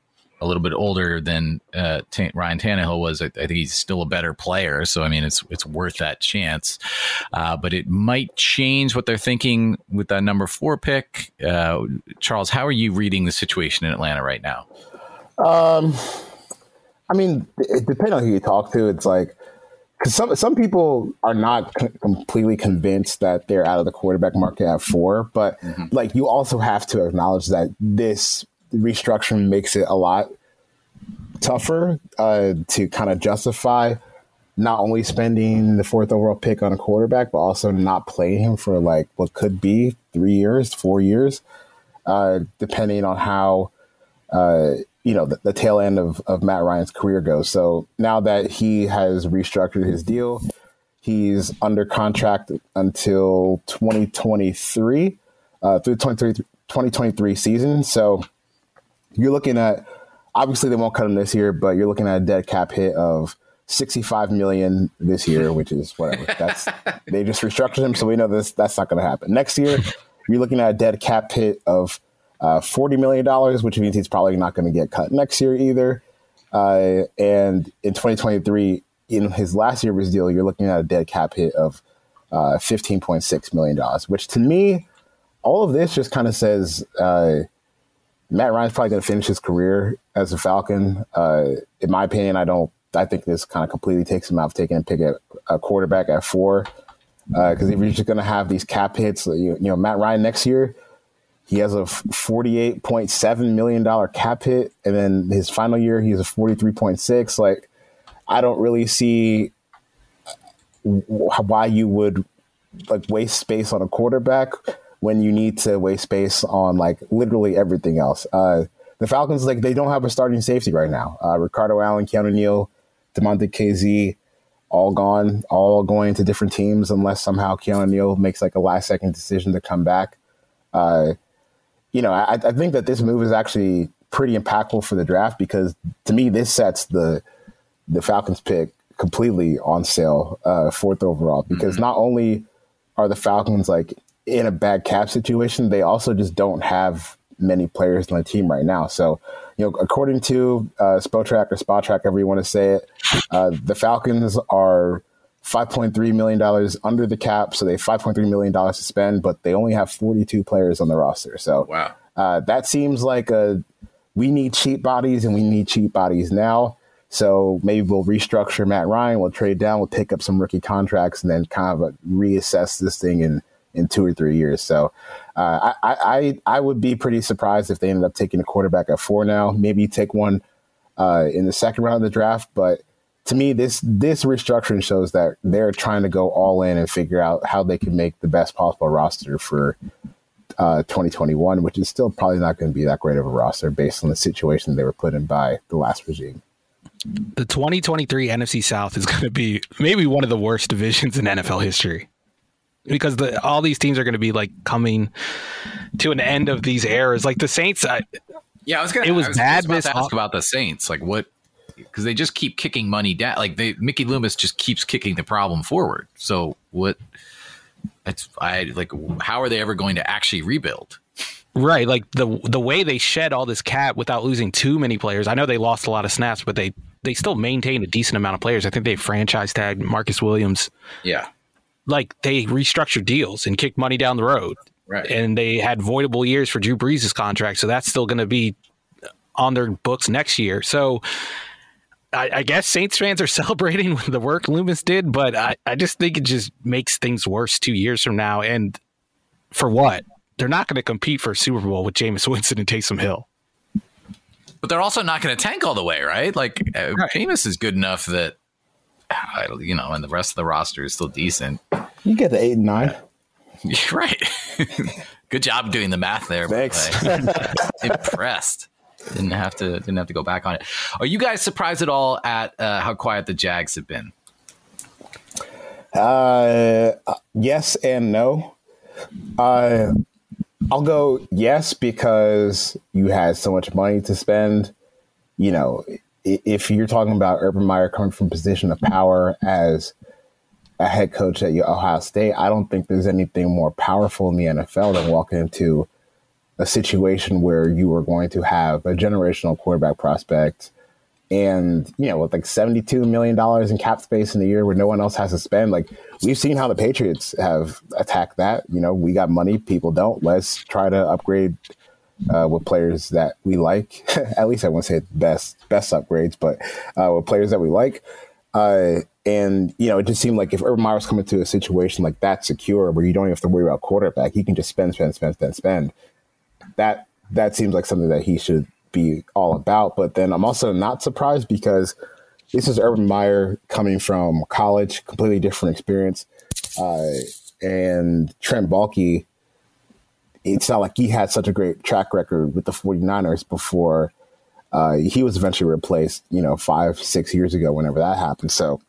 a little bit older than uh, T- Ryan Tannehill was. I, I, think he's still a better player. So I mean, it's it's worth that chance. Uh, but it might change what they're thinking with that number four pick. Uh, Charles, how are you reading the situation in Atlanta right now? Um, I mean, it, depending on who you talk to, it's like because some some people are not c- completely convinced that they're out of the quarterback market at four, but mm-hmm. like you also have to acknowledge that this restructuring makes it a lot tougher uh, to kind of justify not only spending the fourth overall pick on a quarterback, but also not playing him for like what could be three years, four years, uh, depending on how uh, you know the, the, tail end of, of Matt Ryan's career goes. So now that he has restructured his deal, he's under contract until 2023 uh, through 2023 season. So you're looking at obviously they won't cut him this year, but you're looking at a dead cap hit of 65 million this year, which is whatever. That's they just restructured him, so we know this that's not going to happen. Next year, you're looking at a dead cap hit of uh, 40 million dollars, which means he's probably not going to get cut next year either. Uh, and in 2023, in his last year of his deal, you're looking at a dead cap hit of uh, 15.6 million dollars, which to me, all of this just kind of says uh, Matt Ryan's probably going to finish his career as a Falcon. Uh, in my opinion, I don't I think this kind of completely takes him out of taking a pick at a quarterback at four. Because uh, if you're just going to have these cap hits, you, you, know, Matt Ryan next year, he has a $48.7 million cap hit. And then his final year, he's a 43.6. Like, I don't really see why you would like waste space on a quarterback when you need to waste space on like literally everything else. Uh, the Falcons, like, they don't have a starting safety right now. Uh, Ricardo Allen, Keanu Neal, Damontae Kazee, all gone, all going to different teams unless somehow Keanu Neal makes like a last second decision to come back. Uh, you know, I, I, think that this move is actually pretty impactful for the draft because to me, this sets the the Falcons pick completely on sale, uh, fourth overall. Because mm-hmm. not only are the Falcons like in a bad cap situation, they also just don't have many players on the team right now. So you know, according to uh, Spotrac or Spotrac, however you want to say it, uh, the Falcons are $5.3 million under the cap. So they have $5.3 million to spend, but they only have 42 players on the roster. So wow. Uh, that seems like a we need cheap bodies and we need cheap bodies now. So maybe we'll restructure Matt Ryan, we'll trade down, we'll pick up some rookie contracts, and then kind of uh, reassess this thing in in two or three years. So uh, I, I I would be pretty surprised if they ended up taking a quarterback at four now. Maybe take one uh, in the second round of the draft, but to me, this this restructuring shows that they're trying to go all in and figure out how they can make the best possible roster for uh, 2021, which is still probably not going to be that great of a roster based on the situation they were put in by the last regime. The 2023 NFC South is going to be maybe one of the worst divisions in NFL history because the, all these teams are going to be like coming to an end of these eras. Like the Saints, I, yeah, I was gonna. It was, was bad. About to ask about the Saints, like what? Because they just keep kicking money down. Like they, Mickey Loomis just keeps kicking the problem forward. So what? It's I like. How are they ever going to actually rebuild? Right, like the the way they shed all this cap without losing too many players. I know they lost a lot of snaps, but they they still maintained a decent amount of players. I think they franchise tagged Marcus Williams. Yeah, like they restructured deals and kicked money down the road. Right. And they had voidable years for Drew Brees' contract. So that's still going to be on their books next year. So I, I, guess Saints fans are celebrating the work Loomis did, but I, I just think it just makes things worse two years from now. And for what? They're not going to compete for a Super Bowl with Jameis Winston and Taysom Hill. But they're also not going to tank all the way, right? Like uh, right. Jameis is good enough that you know, and the rest of the roster is still decent. You get the eight and nine. Yeah, right. Good job doing the math there. Thanks. Impressed. Didn't have to didn't have to go back on it. Are you guys surprised at all at uh, how quiet the Jags have been? Uh, yes and no. Uh, I'll go yes because you had so much money to spend. You know, if you're talking about Urban Meyer coming from a position of power as a head coach at Ohio State, I don't think there's anything more powerful in the NFL than walking into a situation where you are going to have a generational quarterback prospect and you know with like 72 million dollars in cap space in a year where no one else has to spend like we've seen how the patriots have attacked that you know we got money people don't let's try to upgrade uh, with players that we like. At least I won't say best best upgrades, but uh, with players that we like. Uh, and you know, it just seemed like if Urban Meyer was coming to a situation like that secure, where you don't even have to worry about quarterback, he can just spend, spend, spend, spend, spend. That that seems like something that he should be all about. But then I'm also not surprised because this is Urban Meyer coming from college, completely different experience, uh, and Trent Baalke. It's not like he had such a great track record with the 49ers before uh, he was eventually replaced, you know, five, six years ago, whenever that happened. So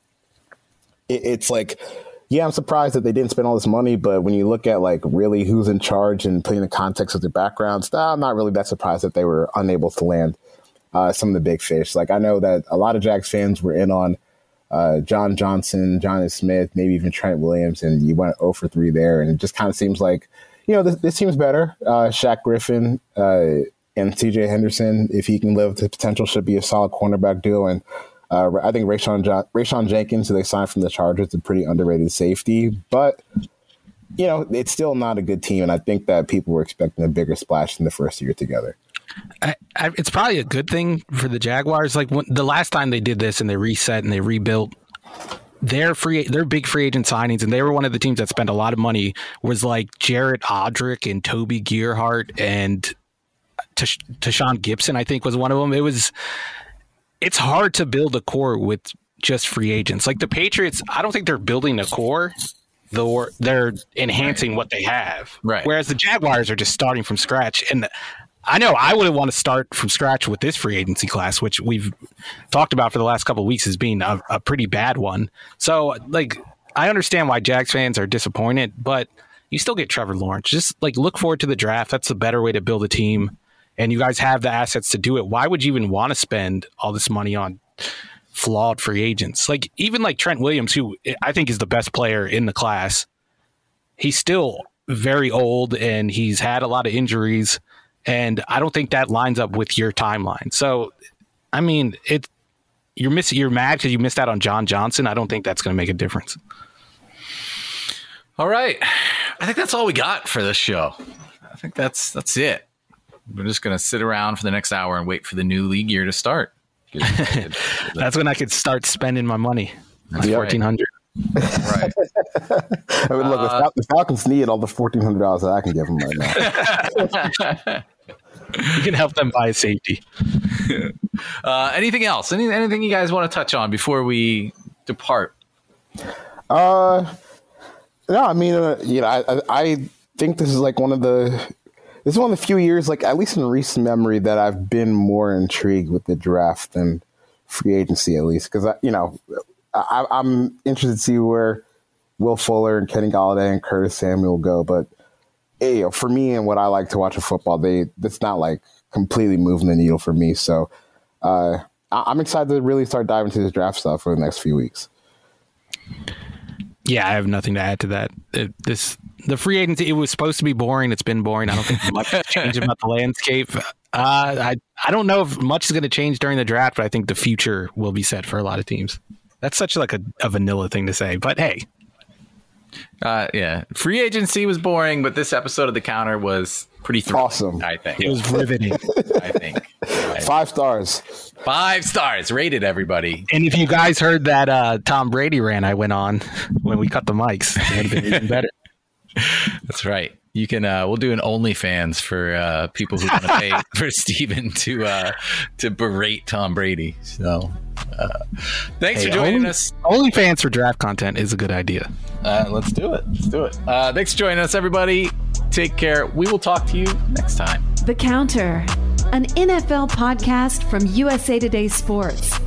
it, it's like, yeah, I'm surprised that they didn't spend all this money, but when you look at like really who's in charge and putting the context of their backgrounds, nah, I'm not really that surprised that they were unable to land uh, some of the big fish. Like I know that a lot of Jags fans were in on uh, John Johnson, Jonnu Smith, maybe even Trent Williams, and you went 0 for 3 there. And it just kind of seems like, you know, this, this seems better. Uh, Shaq Griffin uh, and CJ Henderson, if he can live to potential, should be a solid cornerback duo. And uh, I think Rayshawn, jo- Rayshawn Jenkins, who they signed from the Chargers, is a pretty underrated safety. But, you know, it's still not a good team. And I think that people were expecting a bigger splash in the first year together. I, I, it's probably a good thing for the Jaguars. Like when, the last time they did this and they reset and they rebuilt, their free, their big free agent signings, and they were one of the teams that spent a lot of money. Was like Jared Odrick and Toby Gerhart and Tash- Tashaun Gipson. I think was one of them. It was. It's hard to build a core with just free agents. Like the Patriots, I don't think they're building a core. They're, they're enhancing right. what they have. Right. Whereas the Jaguars are just starting from scratch. And I know I wouldn't want to start from scratch with this free agency class, which we've talked about for the last couple of weeks as being a, a pretty bad one. So, like, I understand why Jags fans are disappointed, but you still get Trevor Lawrence. Just like look forward to the draft. That's the better way to build a team. And you guys have the assets to do it. Why would you even want to spend all this money on flawed free agents? Like even like Trent Williams, who I think is the best player in the class, he's still very old and he's had a lot of injuries. And I don't think that lines up with your timeline. So, I mean, it you're missing. You're mad because you missed out on John Johnson. I don't think that's going to make a difference. All right, I think that's all we got for this show. I think that's that's it. We're just going to sit around for the next hour and wait for the new league year to start. that's when I could start spending my money. Fourteen hundred. Right. I mean, look, uh, the Falcons need all the fourteen hundred dollars that I can give them right now. you can help them buy a safety. Uh, anything else? Any, anything you guys want to touch on before we depart? Uh, no, I mean, uh, you know, I, I think this is like one of the this is one of the few years, like at least in recent memory, that I've been more intrigued with the draft than free agency, at least because you know I, am interested to see where Will Fuller and Kenny Golladay and Curtis Samuel go. But you know, for me and what I like to watch in football, they that's not like completely moving the needle for me. So uh, I'm excited to really start diving into this draft stuff for the next few weeks. Yeah, I have nothing to add to that. It, this the free agency. It was supposed to be boring. It's been boring. I don't think much has changed about the landscape. Uh, I I don't know if much is going to change during the draft, but I think the future will be set for a lot of teams. That's such like a, a vanilla thing to say, but hey. Uh, yeah, free agency was boring, but this episode of the counter was pretty thrilling, awesome. I think it was riveting. I think five stars, five stars rated everybody. And if you guys heard that uh, Tom Brady ran, I went on when we cut the mics, it would have been even better. That's right. You can. Uh, we'll do an OnlyFans for uh, people who want to pay for Steven to uh, to berate Tom Brady. So, uh, thanks hey, for joining only, us. OnlyFans for draft content is a good idea. Uh, let's do it. Let's do it. Uh, thanks for joining us, everybody. Take care. We will talk to you next time. The Counter, an NFL podcast from USA Today Sports.